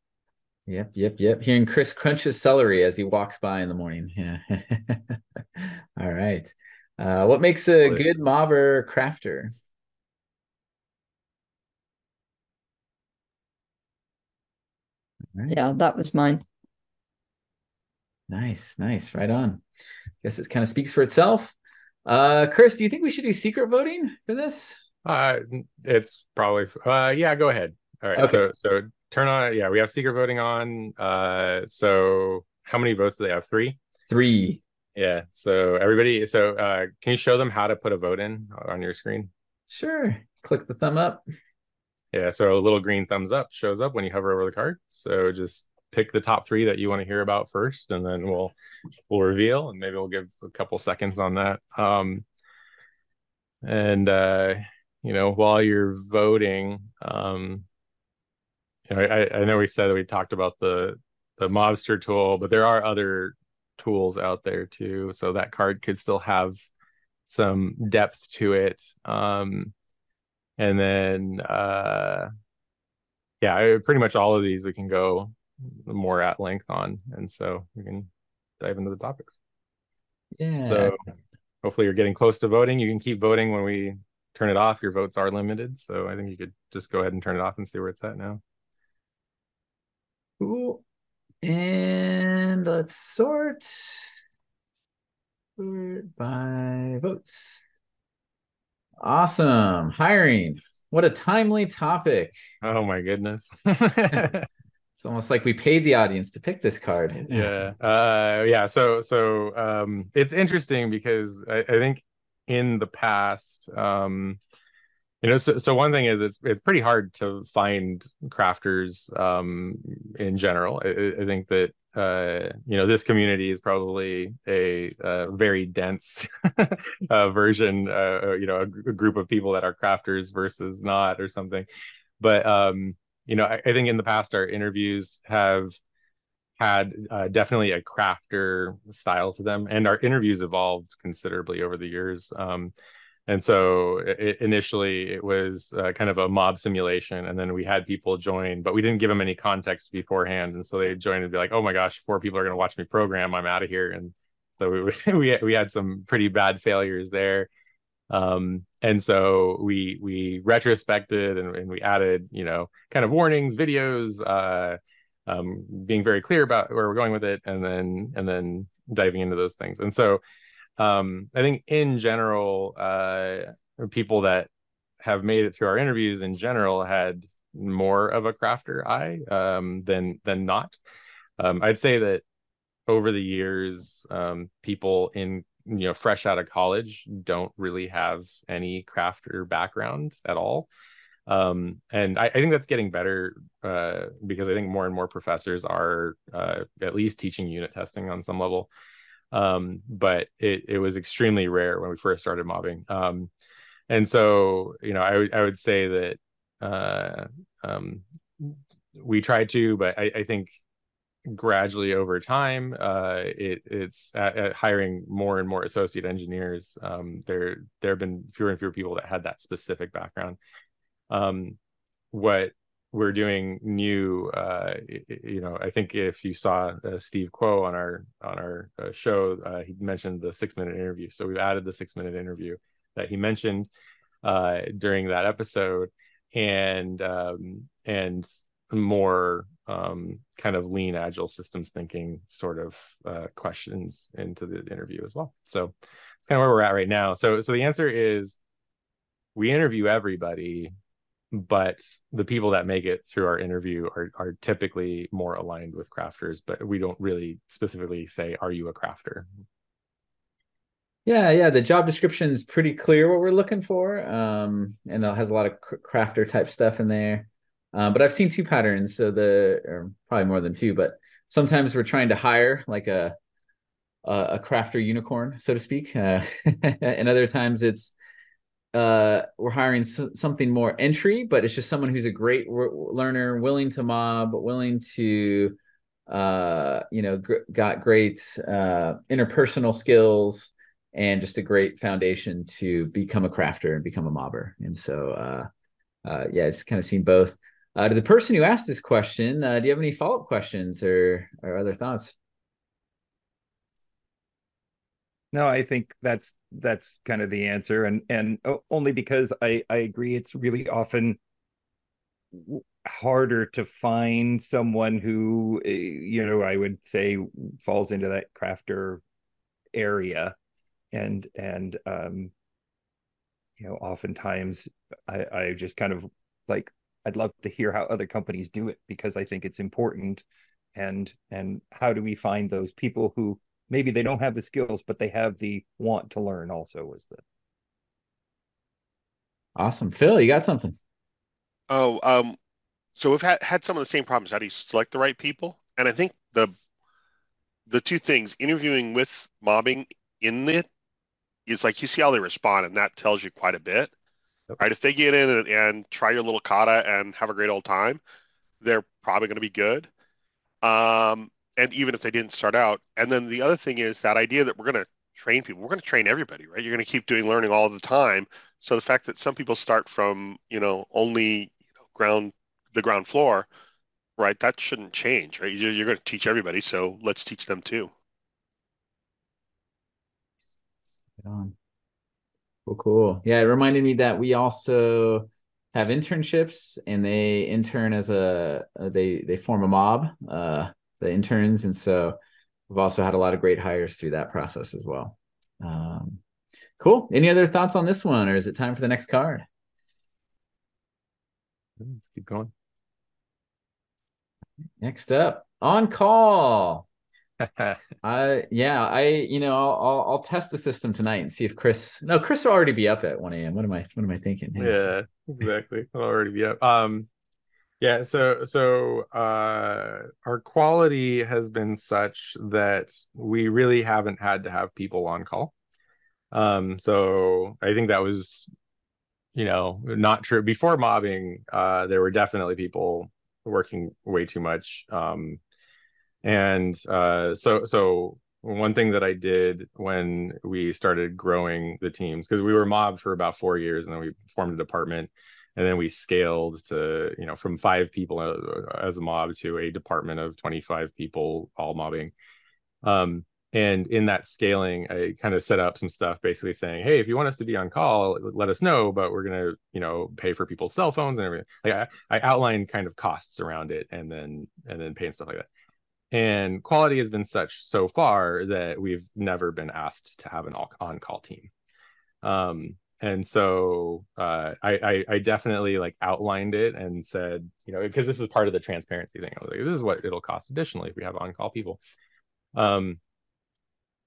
Yep, yep, yep. Hearing Chris crunches celery as he walks by in the morning. Yeah. All right. Uh, what makes a good mobber crafter? Right. Yeah, that was mine. Nice, nice, right on. I guess it kind of speaks for itself. Uh, Chris, do you think we should do secret voting for this? Uh, it's probably. Uh, yeah, go ahead. All right. Okay. So, so turn on. Yeah, we have secret voting on. Uh, so how many votes do they have? Three. Three. Yeah. So everybody, so uh, can you show them how to put a vote in on your screen? Sure. Click the thumb up. Yeah. So a little green thumbs up shows up when you hover over the card. So just pick the top three that you want to hear about first, and then we'll we'll reveal, and maybe we'll give a couple seconds on that. Um, and uh, you know, while you're voting, um, you know, I, I know we said we talked about the the mobster tool, but there are other tools out there too. So that card could still have some depth to it. Um, and then, uh, yeah, pretty much all of these we can go more at length on. And so we can dive into the topics. Yeah. So hopefully you're getting close to voting. You can keep voting when we turn it off. Your votes are limited. So I think you could just go ahead and turn it off and see where it's at now. Cool. And let's. Sort by votes. Awesome. Hiring. What a timely topic. Oh my goodness. it's almost like we paid the audience to pick this card. Yeah. Uh yeah. So so um it's interesting because I, I think in the past, um you know so, so one thing is it's it's pretty hard to find crafters um in general. I, I think that uh you know this community is probably a, a very dense uh, version uh, you know a, a, group of people that are crafters versus not or something. But um you know i, I think in the past our interviews have had uh, definitely a crafter style to them and our interviews evolved considerably over the years. Um and so it, initially it was uh, kind of a mob simulation and then we had people join but we didn't give them any context beforehand. And so they joined and be like oh my gosh four people are going to watch me program. I'm out of here. And so we, we we had some pretty bad failures there. Um, and so we we retrospected and, and, we added you know kind of warnings videos uh, um, being very clear about where we're going with it and then and then diving into those things. And so um, I think in general, uh, people that have made it through our interviews in general had more of a crafter eye um, than than not. Um, I'd say that over the years, um, people in you know fresh out of college don't really have any crafter background at all. Um, and I, I, think that's getting better uh, because I think more and more professors are uh, at least teaching unit testing on some level um, but it it was extremely rare when we first started mobbing. Um, and so you know, I would I would say that uh, um, we try to, but I, I think gradually over time uh it it's at, at hiring more and more associate engineers um there there have been fewer and fewer people that had that specific background um what we're doing new uh you know i think if you saw uh, steve quo on our on our uh, show uh, he mentioned the six minute interview. So we've added the six minute interview that he mentioned uh during that episode and um and more um, kind of lean agile systems thinking sort of uh, questions into the interview as well. So it's kind of where we're at right now. So so the answer is we interview everybody but the people that make it through our interview are, are typically more aligned with crafters but we don't really specifically say are you a crafter yeah yeah the job description is pretty clear what we're looking for um, and it has a lot of crafter type stuff in there uh, but I've seen two patterns. So the probably more than two, but sometimes we're trying to hire like a a, a crafter unicorn, so to speak, uh, and other times it's uh, we're hiring so, something more entry, but it's just someone who's a great learner, willing to mob, willing to uh, you know gr- got great uh, interpersonal skills and just a great foundation to become a crafter and become a mobber. And so uh, uh, yeah, I've kind of seen both. Uh, to the person who asked this question, uh, do you have any follow up questions or or other thoughts? No, I think that's that's kind of the answer, and and only because I I agree it's really often harder to find someone who eh, you know I would say falls into that crafter area, and and um you know oftentimes I I just kind of like I'd love to hear how other companies do it because I think it's important. And and how do we find those people who maybe they don't have the skills, but they have the want to learn also was the awesome. Phil, you got something. Oh, um, so we've had, had some of the same problems. How do you select the right people? And I think the the two things, interviewing with mobbing in it is like you see how they respond, and that tells you quite a bit right? If they get in and, and try your little kata and have a great old time, they're probably going to be good. Um, and even if they didn't start out, and then the other thing is that idea that we're going to train people, we're going to train everybody, right? You're going to keep doing learning all the time. So the fact that some people start from, you know, only you know, ground the ground floor, right? That shouldn't change, right? You're, you're going to teach everybody, so let's teach them too. on. Cool. Yeah, it reminded me that we also have internships and they intern as a they they form a mob, uh the interns and so we've also had a lot of great hires through that process as well. Um cool. Any other thoughts on this one or is it time for the next card? Let's keep going. Next up, on call. I yeah, I you know I'll, I'll, I'll test the system tonight and see if Chris. No, Chris will already be up at one a.m. What am I what am I thinking? Yeah, exactly. I'll already be up. Um, yeah. So so uh, our quality has been such that we really haven't had to have people on call. Um, so I think that was, you know, not true before mobbing. Uh, there were definitely people working way too much. Um and uh, so so one thing that I did when we started growing the teams because we were mobbed for about four years and then we formed a department and then we scaled to you know from five people uh, as a mob to a department of 25 people all mobbing. Um, and in that scaling i kind of set up some stuff basically saying hey if you want us to be on call let us know but we're going to you know pay for people's cell phones and everything. Like I, I outlined kind of costs around it and then and then pay and stuff like that. And quality has been such so far that we've never been asked to have an on-call team. Um, and so uh, I, I, I definitely like outlined it and said you know because this is part of the transparency thing. I was like this is what it'll cost additionally if we have on-call people. Um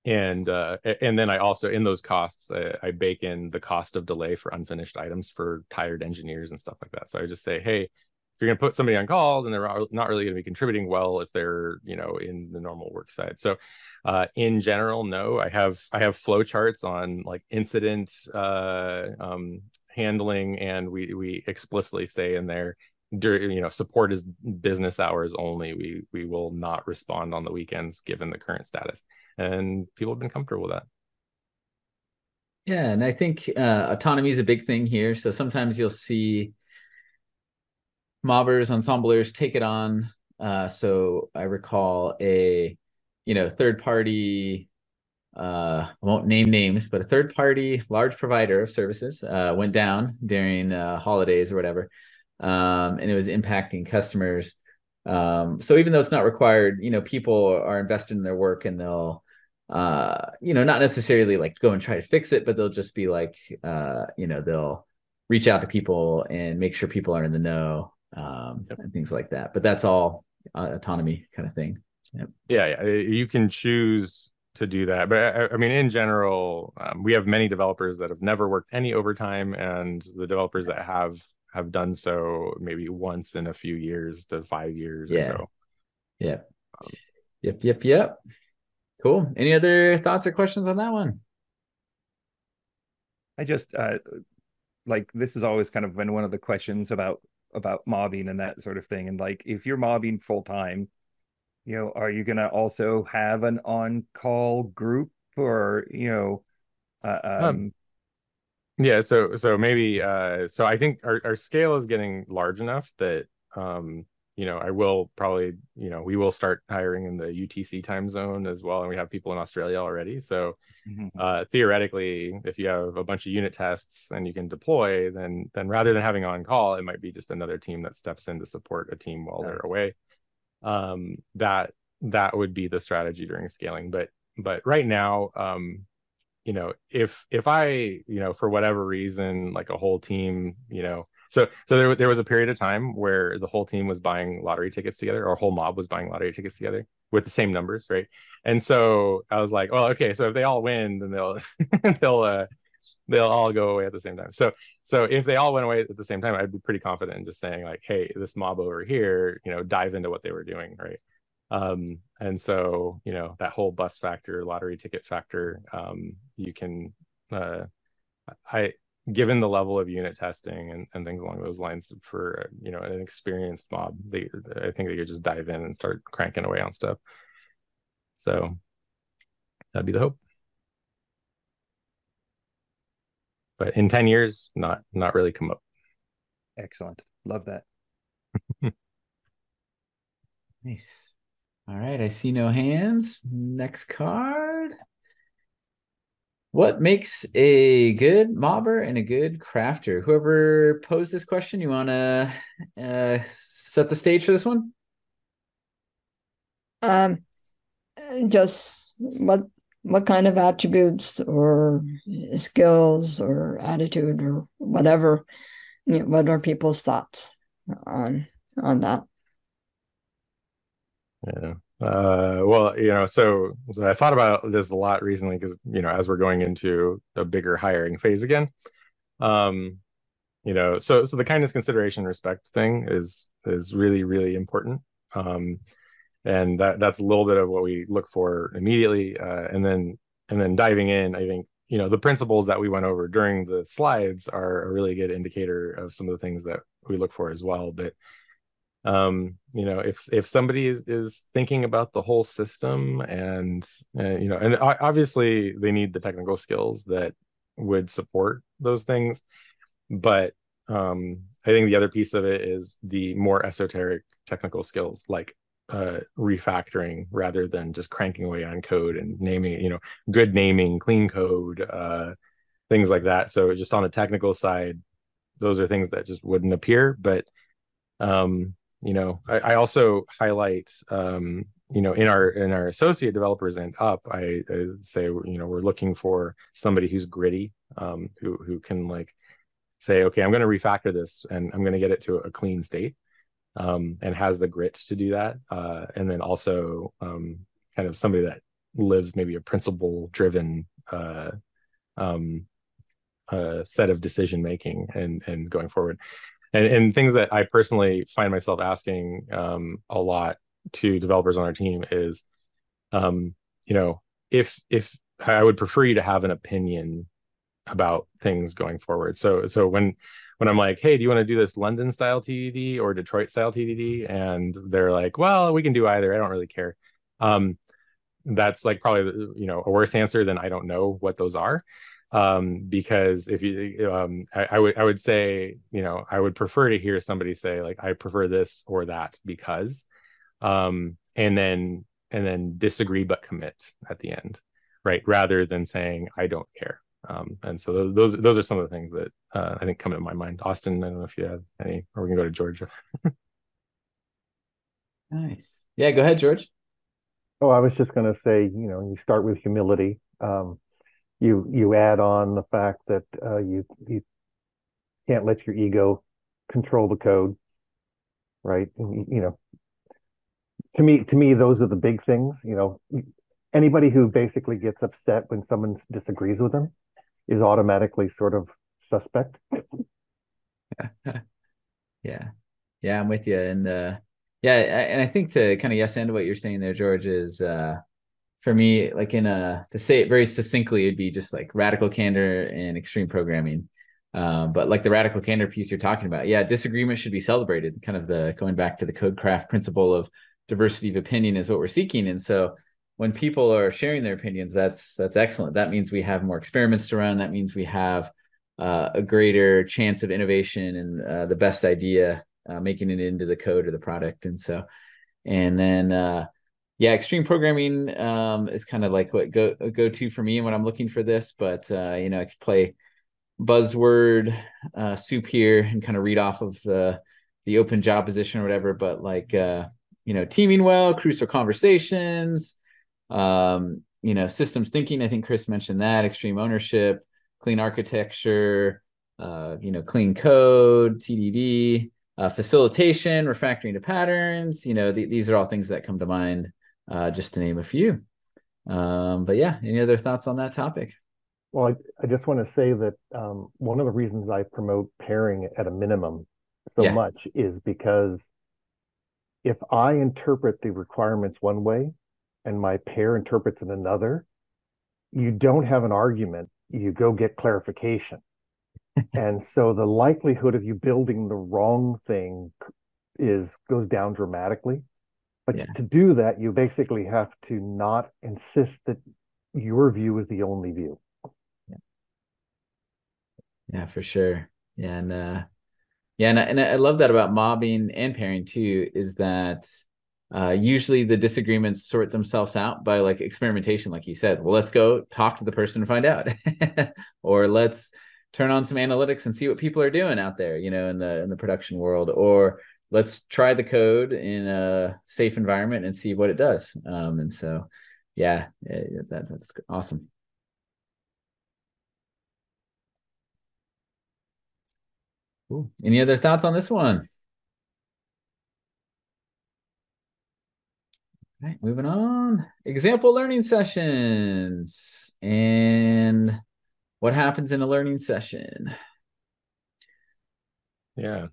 and uh and then i also in those costs I, I bake in the cost of delay for unfinished items for tired engineers and stuff like that. So i just say hey if you're going to put somebody on call, then they're not really going to be contributing well if they're you know in the normal work side. So uh, in general, no. I have I have flow charts on like incident uh, um, handling, and we we explicitly say in there, during you know support is business hours only. We we will not respond on the weekends given the current status, and people have been comfortable with that. Yeah, and I think uh, autonomy is a big thing here. So sometimes you'll see mobbers, ensemblers take it on. Uh, so I recall a, you know, third party. Uh, I won't name names, but a third party large provider of services uh, went down during uh, holidays or whatever, um, and it was impacting customers. Um, so even though it's not required, you know, people are invested in their work and they'll uh you know not necessarily like go and try to fix it but they'll just be like uh you know they'll reach out to people and make sure people are in the know um yep. and things like that but that's all uh, autonomy kind of thing yep. yeah yeah you can choose to do that but i, I mean in general um, we have many developers that have never worked any overtime and the developers that have have done so maybe once in a few years to five years yeah. or so yeah um, yep yep yep Cool. Any other thoughts or questions on that one? I just uh like this has always kind of been one of the questions about about mobbing and that sort of thing. And like if you're mobbing full time, you know, are you gonna also have an on-call group or you know uh, um, um yeah so so maybe uh so i think our, our scale is getting large enough that um you know, I will probably, you know, we will start hiring in the UTC time zone as well. And we have people in Australia already. So mm-hmm. uh, theoretically, if you have a bunch of unit tests and you can deploy, then then rather than having on call, it might be just another team that steps in to support a team while nice. they're away. Um, that that would be the strategy during scaling. But but right now, um, you know, if if I, you know, for whatever reason, like a whole team, you know, so so there there was a period of time where the whole team was buying lottery tickets together, or whole mob was buying lottery tickets together with the same numbers, right? And so I was like, well, okay, so if they all win, then they'll they'll uh, they'll all go away at the same time. So so if they all went away at the same time, I'd be pretty confident in just saying like, hey, this mob over here, you know, dive into what they were doing, right? Um, and so you know that whole bus factor, lottery ticket factor, um, you can. Uh, I given the level of unit testing and, and things along those lines for you know an experienced mob they i think they could just dive in and start cranking away on stuff. So that'd be the hope. But in 10 years not not really come up. Excellent. Love that. Nice. All right i see no hands. Next card what makes a good mobber and a good crafter? Whoever posed this question, you want to uh, set the stage for this one? Um, just what what kind of attributes or skills or attitude or whatever? You know, what are people's thoughts on on that? Yeah. Uh, well, you know, so, so I thought about this a lot recently because you know, as we're going into a bigger hiring phase again, um, you know, so so the kindness, consideration, respect thing is is really really important. Um, and that that's a little bit of what we look for immediately, uh, and then and then diving in, I think you know the principles that we went over during the slides are a really good indicator of some of the things that we look for as well. But um you know if if somebody is is thinking about the whole system and uh, you know and obviously they need the technical skills that would support those things. But um i think the other piece of it is the more esoteric technical skills like uh refactoring rather than just cranking away on code and naming you know good naming clean code uh things like that. So just on a technical side those are things that just wouldn't appear. But um you know i, I also highlight um, you know in our in our associate developers and up I, I, say you know we're looking for somebody who's gritty um, who who can like say okay i'm going to refactor this and i'm going to get it to a clean state um, and has the grit to do that uh, and then also um, kind of somebody that lives maybe a principle driven uh, um, uh, set of decision making and and going forward and and things that I personally find myself asking um, a lot to developers on our team is, um, you know, if if I would prefer you to have an opinion about things going forward. So so when when I'm like, hey, do you want to do this London style TDD or Detroit style TDD? And they're like, well, we can do either. I don't really care. Um, that's like probably you know a worse answer than I don't know what those are. Um, because if you um, I, I would I would say you know I would prefer to hear somebody say like I prefer this or that because um, and then and then disagree but commit at the end right rather than saying I don't care um, and so those those are some of the things that uh, I think come to my mind. Austin, I don't know if you have any, or we can go to Georgia. nice. Yeah, go ahead, George. Oh, I was just going to say, you know, you start with humility. Um, you you add on the fact that uh, you you can't let your ego control the code, right? You, you know, to me to me those are the big things. You know, anybody who basically gets upset when someone disagrees with them is automatically sort of suspect. yeah, yeah, I'm with you, and uh, yeah, and I think to kind of yes end what you're saying there, George, is uh, for me, like in a to say it very succinctly, it'd be just like radical candor and extreme programming. Um, but like the radical candor piece you're talking about, yeah, disagreement should be celebrated. Kind of the going back to the code craft principle of diversity of opinion is what we're seeking, and so when people are sharing their opinions, that's that's excellent. That means we have more experiments to run. That means we have uh, a greater chance of innovation and uh, the best idea uh, making it into the code or the product. And so, and then uh, yeah, extreme programming um, is kind of like what go go to for me when I'm looking for this. But uh, you know, I could play buzzword uh, soup here and kind of read off of the the open job position or whatever. But like you know, teaming well, crucial conversations um, you know, systems thinking. I think Chris mentioned that extreme ownership, clean architecture, uh, you know, clean code, TDD, uh, facilitation, refactoring to patterns. You know, th- these are all things that come to mind, uh, just to name a few. Um, but yeah, any other thoughts on that topic? Well, I, I just want to say that um, one of the reasons I promote pairing at a minimum so yeah. much is because if I interpret the requirements one way and my pair interprets it another, you don't have an argument. You go get clarification. and so the likelihood of you building the wrong thing is goes down dramatically. But yeah. to do that, you basically have to not insist that your view is the only view. Yeah, yeah for sure. Yeah, and uh, yeah, and, and I love that about mobbing and pairing too, is that uh, usually the disagreements sort themselves out by like experimentation, like he said. Well, let's go talk to the person and find out, or let's turn on some analytics and see what people are doing out there, you know, in the in the production world, or let's try the code in a safe environment and see what it does. Um, and so, yeah, that, that's awesome. Cool. Any other thoughts on this one? right, moving on. Example learning sessions and what happens in a learning session. Yeah.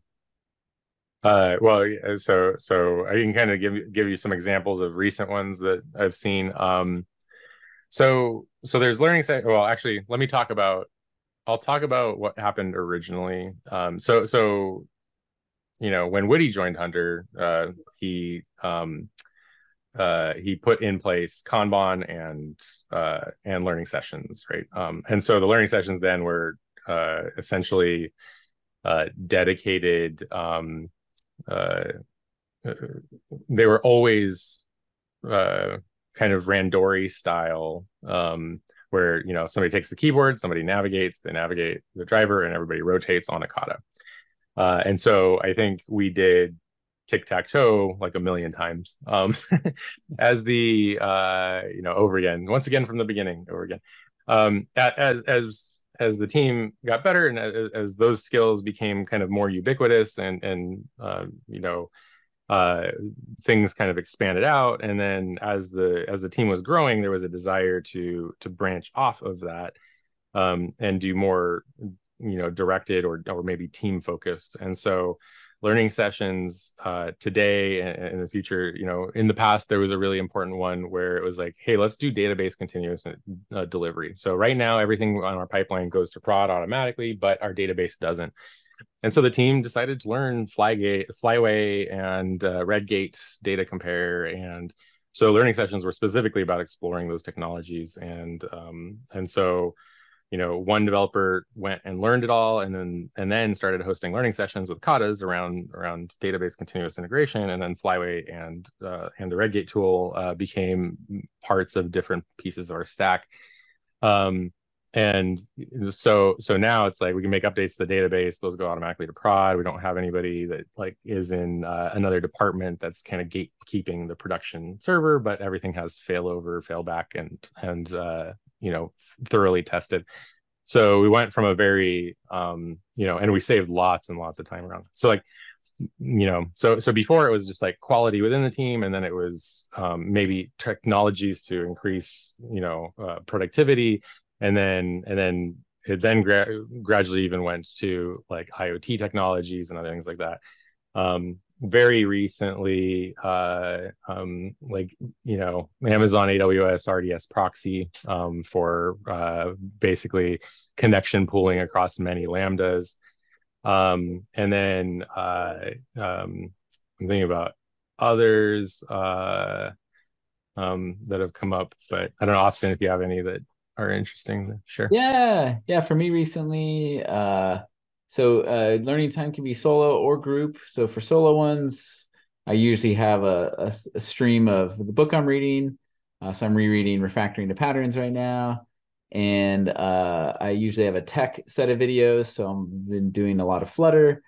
Uh, well, so so I can kind of give give you some examples of recent ones that I've seen. Um, so so there's learning. Well, actually, let me talk about. I'll talk about what happened originally. Um, so so, you know, when Woody joined Hunter, uh, he um, uh, he put in place Kanban and uh, and learning sessions, right? Um, and so the learning sessions then were uh, essentially uh, dedicated. Um, uh, uh, they were always uh, kind of Randori style, um, where you know somebody takes the keyboard, somebody navigates, they navigate the driver, and everybody rotates on a kata. Uh, and so I think we did tic tac toe like a million times um, as the uh, you know over again once again from the beginning over again um, as as as the team got better and as, as those skills became kind of more ubiquitous and and uh, you know uh, things kind of expanded out. And then as the as the team was growing there was a desire to to branch off of that um, and do more you know directed or or maybe team focused. And so learning sessions uh, today and in the future you know in the past there was a really important one where it was like hey let's do database continuous uh, delivery. So right now everything on our pipeline goes to prod automatically but our database doesn't. And so the team decided to learn flygate flyway and uh, redgate data compare. And so learning sessions were specifically about exploring those technologies. And um, and so you know one developer went and learned it all and then and then started hosting learning sessions with katas around around database continuous integration. And then flyway and uh, and the redgate tool uh, became parts of different pieces of our stack. Um, and so so now it's like we can make updates to the database. Those go automatically to prod. We don't have anybody that like is in uh, another department that's kind of gatekeeping the production server but everything has failover failback and and uh, you know thoroughly tested. So we went from a very um you know and we saved lots and lots of time around. So like you know so so before it was just like quality within the team and then it was um, maybe technologies to increase you know uh, productivity. And then and then it then gra- gradually even went to like iot technologies and other things like that. Um, very recently uh um like you know amazon aws rds proxy um for uh basically connection pooling across many lambdas. Um and then uh um i'm thinking about others uh um that have come up but i don't know austin if you have any that are interesting sure. Yeah yeah for me recently uh so uh, learning time can be solo or group. So for solo ones, I usually have a, a, a stream of the book I'm reading. Uh, so I'm rereading Refactoring to Patterns right now. And uh, I usually have a tech set of videos. So I've been doing a lot of Flutter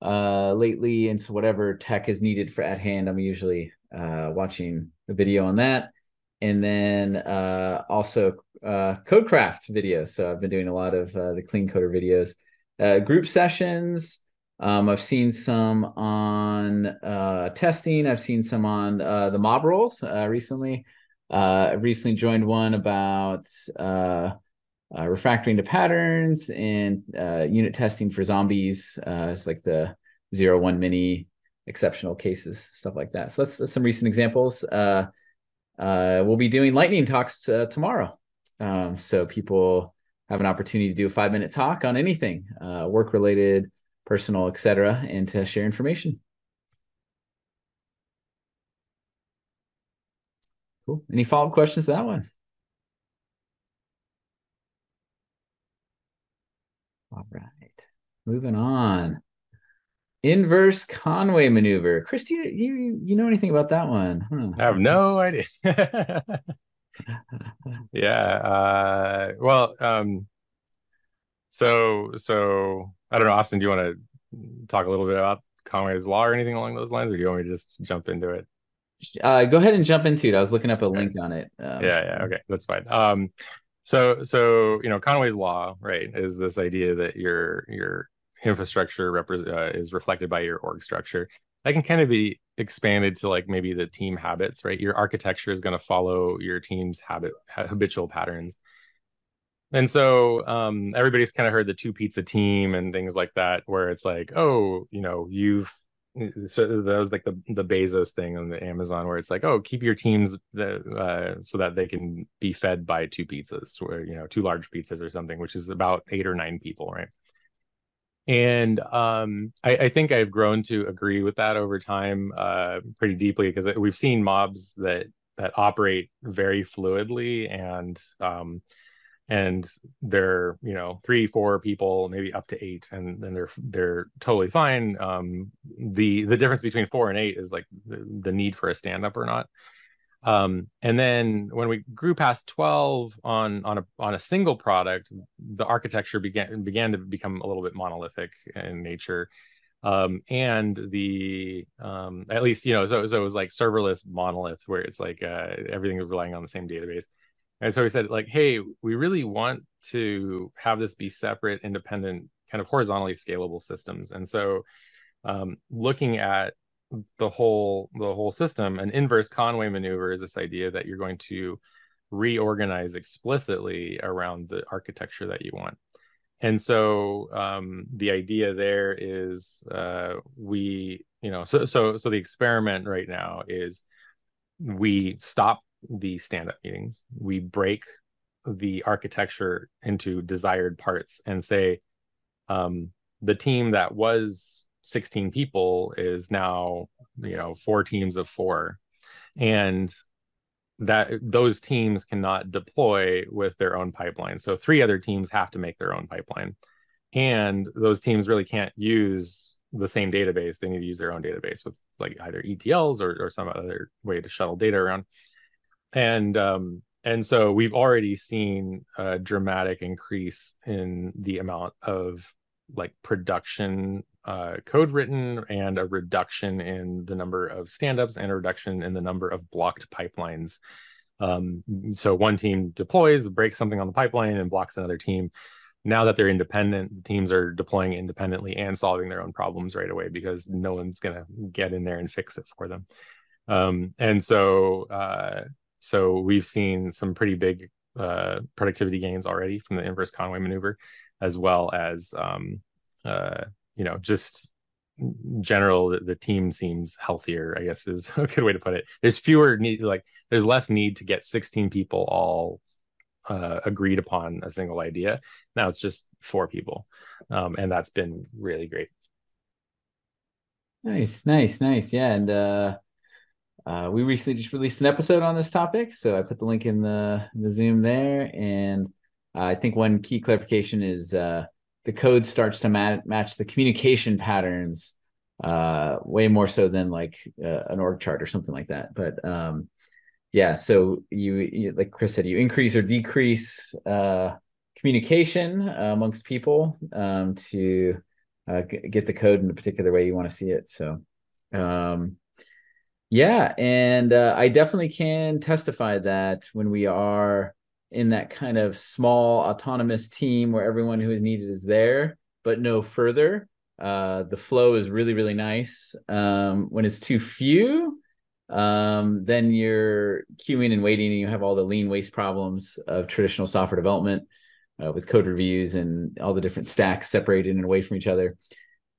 uh, lately. And so whatever tech is needed for at hand, I'm usually uh, watching a video on that. And then uh, also Codecraft videos. So I've been doing a lot of the Clean Coder videos uh, group sessions. Um, I've seen some on uh, testing. I've seen some on uh, the mob roles uh, recently. Uh, I recently joined one about uh, refactoring to patterns and unit testing for zombies. it's like the zero one mini exceptional cases, stuff like that. So that's, that's some recent examples. we'll be doing lightning talks tomorrow. Um, so people have an opportunity to do a five minute talk on anything uh, work related, personal, etc., and to share information. Cool. Any follow up questions to that one? All right. Moving on. Inverse Conway maneuver. Chris, do you, you, know anything about that one? Huh. I have no idea. yeah. Uh, well, um, so so I don't know, Austin. Do you want to talk a little bit about Conway's law or anything along those lines, or do you want me to just jump into it? Uh, go ahead and jump into it. I was looking up a okay. link on it. Um, yeah, yeah, okay, that's fine. Um, so so you know, Conway's law, right, is this idea that your your infrastructure repre- uh, is reflected by your org structure that can kind of be expanded to like maybe the team habits, right? Your architecture is going to follow your team's habit habitual patterns. And so um, everybody's kind of heard the two pizza team and things like that, where it's like, oh, you know, you've so that was like the the Bezos thing on the Amazon, where it's like, oh, keep your teams the, uh, so that they can be fed by two pizzas, or you know, two large pizzas or something, which is about eight or nine people, right? And um, I, I, think I've grown to agree with that over time uh, pretty deeply because we've seen mobs that that operate very fluidly and um, and they're you know three four people maybe up to eight and then they're they're totally fine. Um, the the difference between four and eight is like the, the need for a stand up or not um, and then when we grew past 12 on on a on a single product, the architecture began began to become a little bit monolithic in nature. Um, and the um, at least you know so, so it was like serverless monolith where it's like uh, everything is relying on the same database and so we said like hey we really want to have this be separate independent kind of horizontally scalable systems and so um, looking at the whole the whole system. An inverse conway maneuver is this idea that you're going to reorganize explicitly around the architecture that you want. And so um, the idea there is uh, we you know so so so the experiment right now is we stop the stand up meetings. We break the architecture into desired parts and say um, the team that was 16 people is now you know four teams of four. And that those teams cannot deploy with their own pipeline. So three other teams have to make their own pipeline. And those teams really can't use the same database. They need to use their own database with like either etls or, or some other way to shuttle data around. And um, and so we've already seen a dramatic increase in the amount of like production uh, code written and a reduction in the number of standups and a reduction in the number of blocked pipelines. Um, so one team deploys, breaks something on the pipeline, and blocks another team. Now that they're independent, teams are deploying independently and solving their own problems right away because no one's going to get in there and fix it for them. Um, and so uh, so we've seen some pretty big uh, productivity gains already from the inverse Conway maneuver, as well as um, uh, you know just general the, the, team seems healthier. I guess is a good way to put it. There's fewer need like there's less need to get 16 people all uh, agreed upon a single idea. Now it's just four people, um, and that's been really great. Nice, nice, nice. Yeah, and uh, uh, we recently just released an episode on this topic, so I put the link in the the Zoom there. And uh, I think one key clarification is uh, the code starts to mat- match the communication patterns uh, way more so than like uh, an org chart or something like that. But um, yeah, so you, you, like Chris said, you increase or decrease uh, communication amongst people um, to g- get the code in a particular way you want to see it. So. Um, yeah, and uh, I definitely can testify that when we are in that kind of small autonomous team where everyone who is needed is there, but no further, uh, the flow is really really nice. Um, when it's too few, um, then you're queuing and waiting, and you have all the lean waste problems of traditional software development uh, with code reviews and all the different stacks separated and away from each other.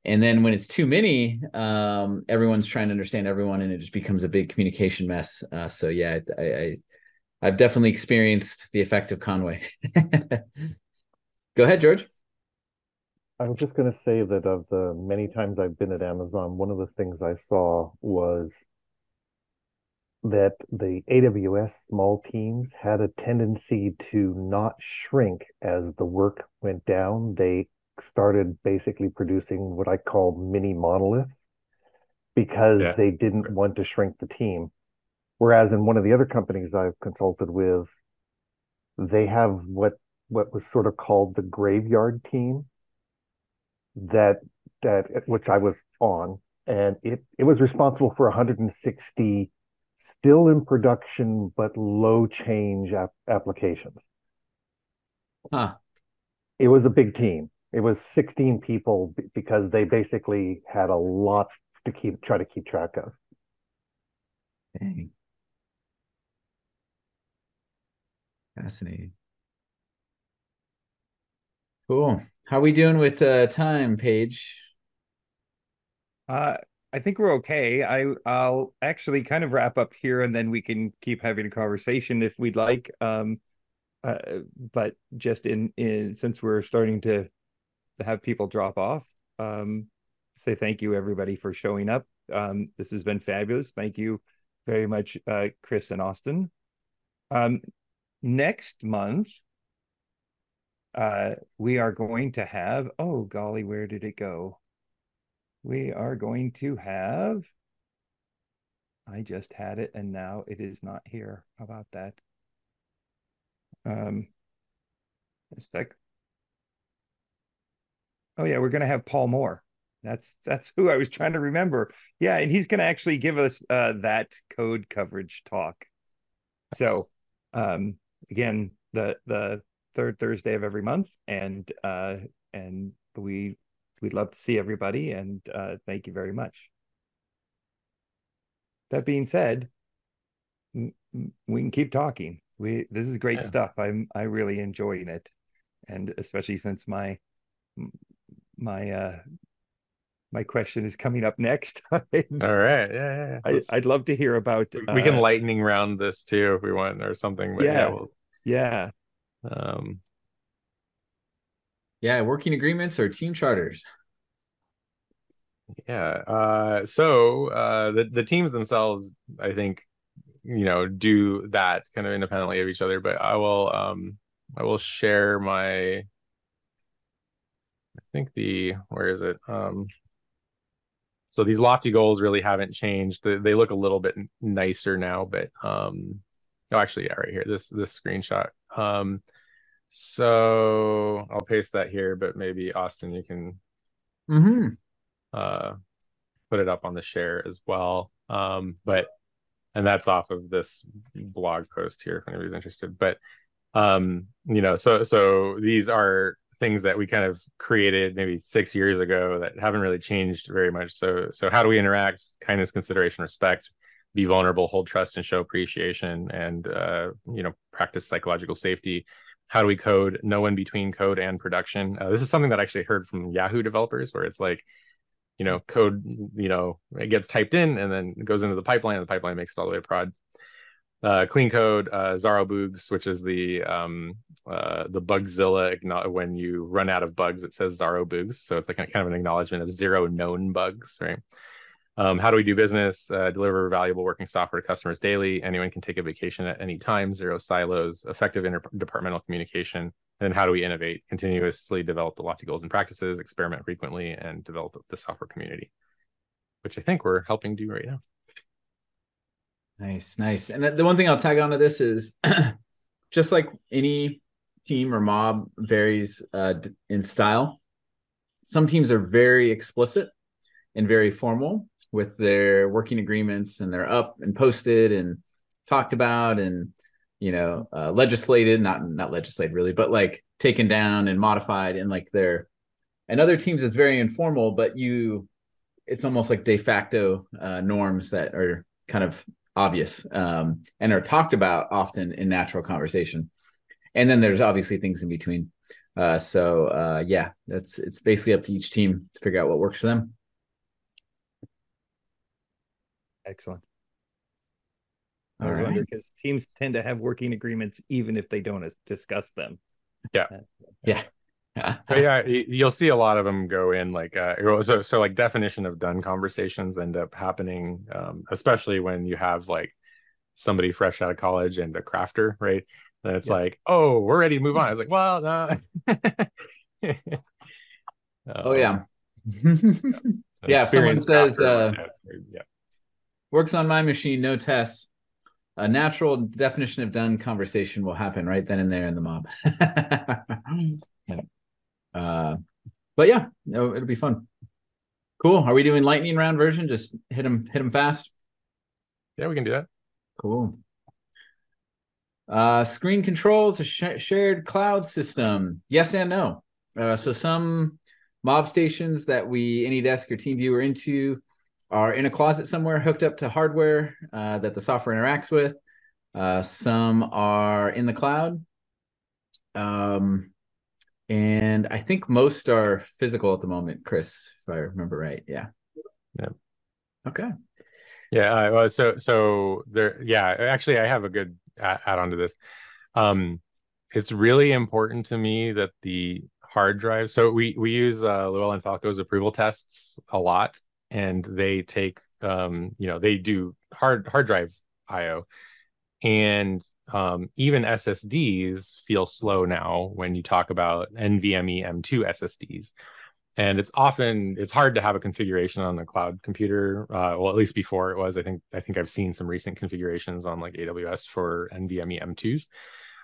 And then when it's too many um, everyone's trying to understand everyone and it just becomes a big communication mess. Uh, so yeah I, I i've definitely experienced the effect of conway go ahead george I was just going to say that of the many times i've been at amazon one of the things i saw was that the aws small teams had a tendency to not shrink as the work went down they started basically producing what I call mini monoliths because yeah. they didn't want to shrink the team. Whereas in one of the other companies I've consulted with, they have what what was sort of called the graveyard team that that which I was on and it it was responsible for 160 still in production but low change ap- applications. Huh. It was a big team it was 16 people because they basically had a lot to keep try to keep track of. Dang. Fascinating. Cool. How are we doing with uh, time, Paige? Uh, I think we're okay. I I'll actually kind of wrap up here, and then we can keep having a conversation if we'd like. Um, uh, but just in in since we're starting to have people drop off. Um, say thank you everybody for showing up. Um, this has been fabulous. Thank you very much, uh, Chris and Austin. Um, next month, uh, we are going to have. Oh golly, where did it go? We are going to have. I just had it, and now it is not here. How about that? Um, it's like Oh yeah, we're going to have Paul Moore. That's that's who I was trying to remember. Yeah, and he's going to actually give us uh, that code coverage talk. So, um, again, the the third Thursday of every month, and uh, and we we'd love to see everybody, and uh, thank you very much. That being said, we can keep talking. We this is great yeah. stuff. I'm I really enjoying it, and especially since my my uh my question is coming up next. All right, yeah, yeah. I, I'd love to hear about. we can uh, lightning round this too if we want or something. But yeah, yeah, we'll, yeah. Um, yeah, working agreements or team charters. Yeah. Uh, so uh, the the teams themselves, I think, you know, do that kind of independently of each other. But I will um, I will share my. I think the where is it? Um, so these lofty goals really haven't changed. They, they look a little bit nicer now, but um, oh, actually, yeah, right here, this this screenshot. Um, so I'll paste that here, but maybe Austin, you can mm-hmm. uh, put it up on the share as well. Um, but and that's off of this blog post here if anybody's interested. But um, you know, so so these are things that we kind of created maybe six years ago that haven't really changed very much. So, so how do we interact? Kindness, consideration, respect, be vulnerable, hold trust, and show appreciation, and uh, you know, practice psychological safety. How do we code? No in between code and production. Uh, this is something that I actually heard from Yahoo developers, where it's like, you know, code, you know, it gets typed in and then it goes into the pipeline, and the pipeline makes it all the way to prod uh, clean code uh, Zarro Boogs, which is the um, uh, the Bugzilla. When you run out of bugs, it says Zarro Boogs, so it's like a, kind of an acknowledgement of zero known bugs, right? Um, how do we do business? Uh, deliver valuable working software to customers daily. Anyone can take a vacation at any time. Zero silos. Effective interdepartmental communication. And then how do we innovate? Continuously develop the lofty goals and practices. Experiment frequently and develop the software community, which I think we're helping do right now. Nice, nice. And the one thing I'll tag onto this is just like any team or mob varies uh, in style. Some teams are very explicit and very formal with their working agreements, and they're up and posted and talked about and you know uh, legislated, not not legislated really, but like taken down and modified, and like they're and other teams it's very informal, but you it's almost like de facto uh, norms that are kind of obvious um, and are talked about often in natural conversation. And then there's obviously things in between. Uh, so uh, yeah, that's it's basically up to each team to figure out what works for them. Excellent. I was wondering because teams tend to have working agreements even if they don't discuss them. Yeah. Yeah. but yeah, you'll see a lot of them go in like uh, so so like definition of done conversations end up happening, um, especially when you have like somebody fresh out of college and a crafter, right? Then it's yeah. like, oh, we're ready to move on. I was like, well, no. oh yeah, yeah. If someone says, uh, yeah, works on my machine, no tests. A natural definition of done conversation will happen right then and there in the mob. yeah. Uh, but yeah, it'll, it'll be fun. Cool. Are we doing lightning round version? Just hit them, hit them fast. Yeah, we can do that. Cool. Uh, screen controls a sh- shared cloud system. Yes and no. Uh, so some mob stations that we AnyDesk or team TeamViewer into are in a closet somewhere hooked up to hardware uh, that the software interacts with. Uh, some are in the cloud. Um, and I think most are physical at the moment, Chris, if I remember right. Yeah. Yeah. Okay. Yeah. Uh, well, so so there. Yeah. Actually, I have a good add on to this. Um, it's really important to me that the hard drive. So we we use uh, Llewellyn Falco's approval tests a lot, and they take um, you know they do hard hard drive I/O, and um, even SSDs feel slow now when you talk about NVMe M2 SSDs. And it's often it's hard to have a configuration on a cloud computer. Uh, well, at least before it was. I think I think I've seen some recent configurations on like AWS for NVMe M2s,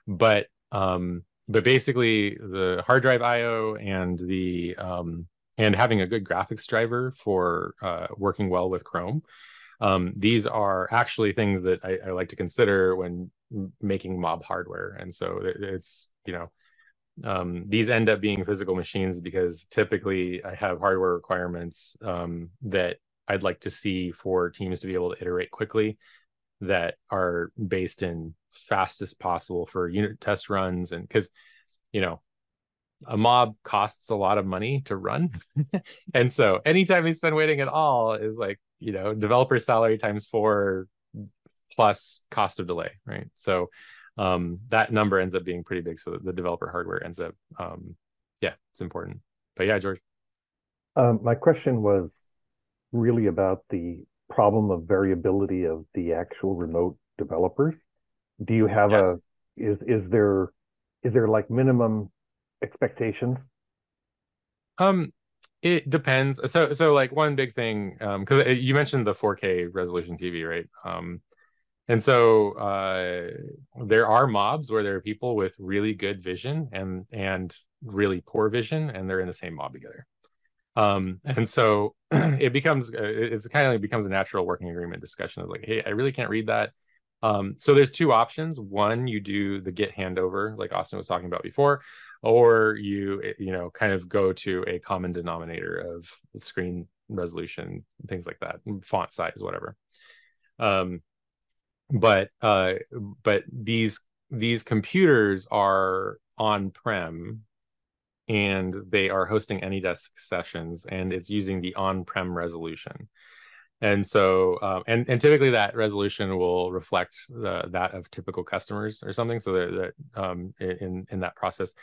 but um, but basically the hard drive I/O and the um, and having a good graphics driver for uh, working well with Chrome. Um, these are actually things that I, I, like to consider when making mob hardware. And so it's you know um, these end up being physical machines because typically i have hardware requirements um, that i'd like to see for teams to be able to iterate quickly that are based in fastest possible for unit test runs. And because you know a mob costs a lot of money to run. And so anytime you spend waiting at all is like you know developer salary times four plus cost of delay right? So um, that number ends up being pretty big. So the developer hardware ends up um, yeah it's important. But yeah george. Um, my question was really about the problem of variability of the actual remote developers. Do you have yes. a is is there is there like minimum expectations um it depends so so like one big thing um because you mentioned the 4k resolution tv right um and so uh, there are mobs where there are people with really good vision and and really poor vision, and they're in the same mob together. Um, and so it becomes uh, it's kind of like becomes a natural working agreement discussion of like, hey, I really can't read that. Um, so there's two options. One, you do the Git handover, like Austin was talking about before, or you you know kind of go to a common denominator of screen resolution, things like that, font size, whatever. Um, but uh, but these these computers are on prem and they are hosting AnyDesk sessions and it's using the on-prem resolution. And so um, and and typically that resolution will reflect the, that of typical customers or something. So that, that um, in in that process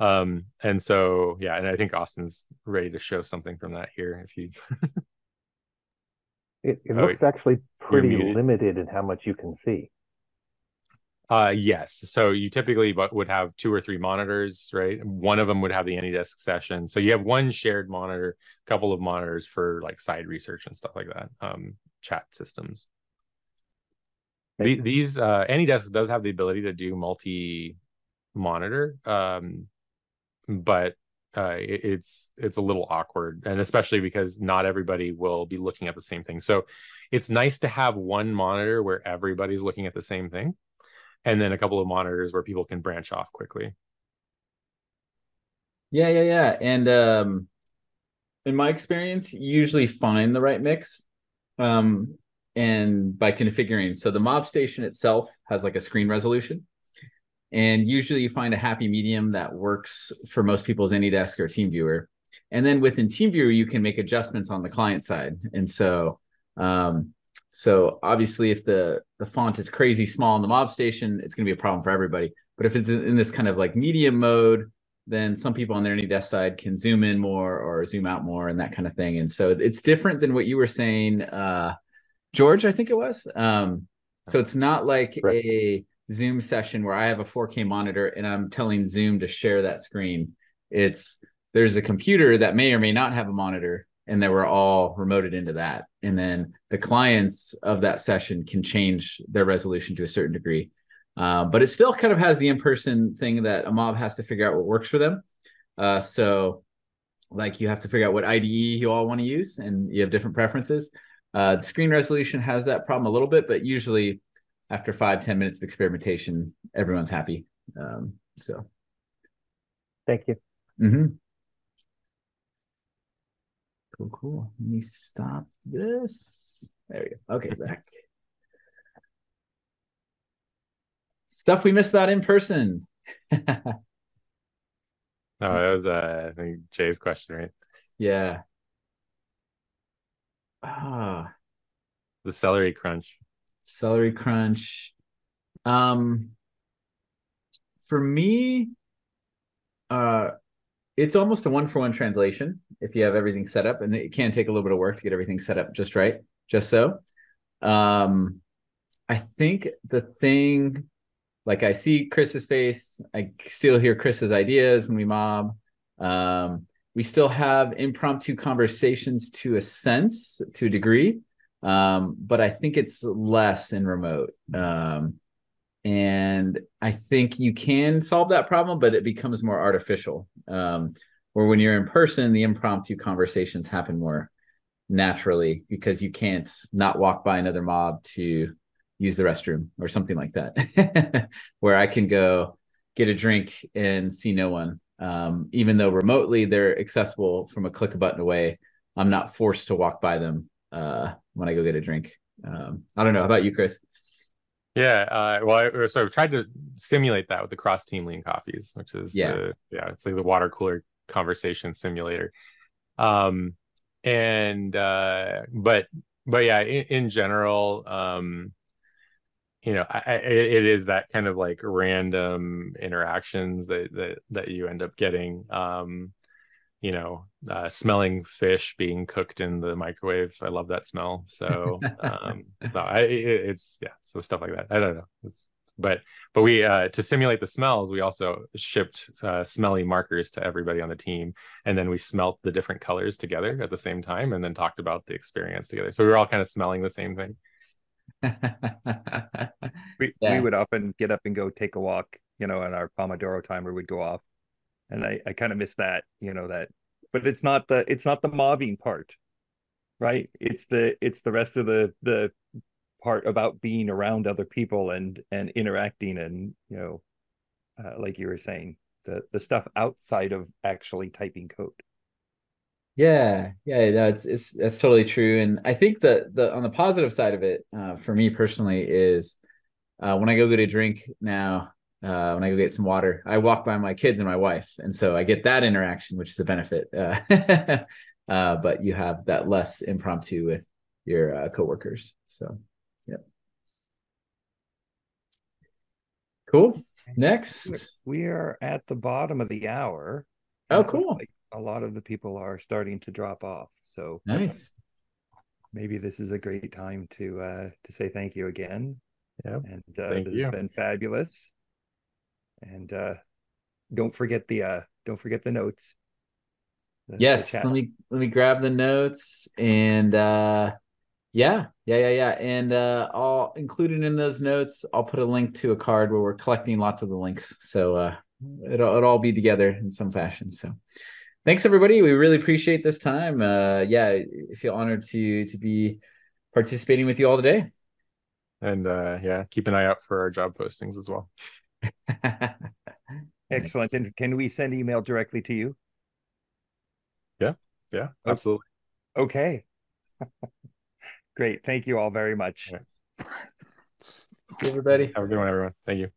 um, and so yeah and i think austin's ready to show something from that here if you It, it oh, looks actually pretty limited in how much you can see. Uh, yes. So you typically would have two or three monitors, right? One of them would have the AnyDesk session. So you have one shared monitor, a couple of monitors for like side research and stuff like that, um, chat systems. The, these uh, AnyDesk does have the ability to do multi monitor, um, but uh, it, it's it's a little awkward, and especially because not everybody will be looking at the same thing. So it's nice to have one monitor where everybody's looking at the same thing, and then a couple of monitors where people can branch off quickly. Yeah, yeah, yeah. And um, in my experience, usually find the right mix. Um, and by configuring, so the mob station itself has like a screen resolution and usually you find a happy medium that works for most people's AnyDesk or TeamViewer. And then within TeamViewer, you can make adjustments on the client side. And so, um, so obviously, if the the font is crazy small in the mob station, it's going to be a problem for everybody. But if it's in this kind of like medium mode, then some people on their AnyDesk side can zoom in more or zoom out more and that kind of thing. And so it's different than what you were saying, uh, George. I think it was. Um, so it's not like right. a Zoom session where I have a 4K monitor and I'm telling Zoom to share that screen. It's there's a computer that may or may not have a monitor and then we're all remoted into that. And then the clients of that session can change their resolution to a certain degree. Uh, but it still kind of has the in-person thing that a mob has to figure out what works for them. Uh, so like you have to figure out what IDE you all want to use and you have different preferences. Uh, the screen resolution has that problem a little bit, but usually after five ten minutes of experimentation, everyone's happy. Um, so, thank you. Mm-hmm. Cool, cool. Let me stop this. There we go. Okay, back. Stuff we miss about in person. no, that was uh, I think Jay's question, right? Yeah. Ah, the celery crunch celery crunch. Um for me uh it's almost a one for one translation if you have everything set up and it can take a little bit of work to get everything set up just right just so. Um i think the thing like i see chris's face i still hear chris's ideas when we mob. Um we still have impromptu conversations to a sense to a degree um, but I think it's less in remote. Um, and I think you can solve that problem, but it becomes more artificial. Um, where when you're in person, the impromptu conversations happen more naturally because you can't not walk by another mob to use the restroom or something like that, where I can go get a drink and see no one. Um, even though remotely they're accessible from a click a button away, I'm not forced to walk by them uh, when I go get a drink. Um, I don't know. How about you, Chris? Yeah, uh, well, I, so I've tried to simulate that with the cross team lean coffees, which is Yeah. the, yeah, it's like the water cooler conversation simulator. Um, and uh, but but yeah, in, in general, um, you know, I, I, it it is that kind of like random interactions that that that you end up getting. Um, you know, uh, smelling fish being cooked in the microwave. I love that smell. So, um, no, I, it, it's yeah, so stuff like that. I don't know. It's, but but we uh, to simulate the smells, we also shipped uh, smelly markers to everybody on the team, and then we smelt the different colors together at the same time, and then talked about the experience together. So we were all kind of smelling the same thing. We Yeah. we would often get up and go take a walk, you know, and our Pomodoro timer would go off. And I, I kind of miss that, you know, that but it's not the it's not the mobbing part, right? It's the it's the rest of the the part about being around other people and and interacting and you know uh, like you were saying the the stuff outside of actually typing code Yeah, yeah, that's it's that's totally true. And I think the the on the positive side of it, uh, for me personally, is uh, when I go get a drink now, uh, when I go get some water, I walk by my kids and my wife, and so I get that interaction, which is a benefit. Uh, uh, but you have that less impromptu with your uh, coworkers. So, yep. Cool. Next. we are at the bottom of the hour Oh, and it looks cool. like a lot of the people are starting to drop off so Nice. maybe this is a great time to uh to say thank you again Yeah. and uh Thank this you. has been fabulous and uh don't forget the uh don't forget the notes. The- the yes chat. let me let me grab the notes and uh yeah yeah yeah yeah. And uh i'll included in those notes i'll put a link to a card where we're collecting lots of the links. So uh it'll, it'll all be together in some fashion. So thanks everybody. We really appreciate this time. Uh yeah I feel honored to to be participating with you all today. And uh, yeah, keep an eye out for our job postings as well. excellent and can we send email directly to you Yeah, yeah, absolutely. okay great thank you all very much Yeah. see everybody Have a good one, everyone. Thank you.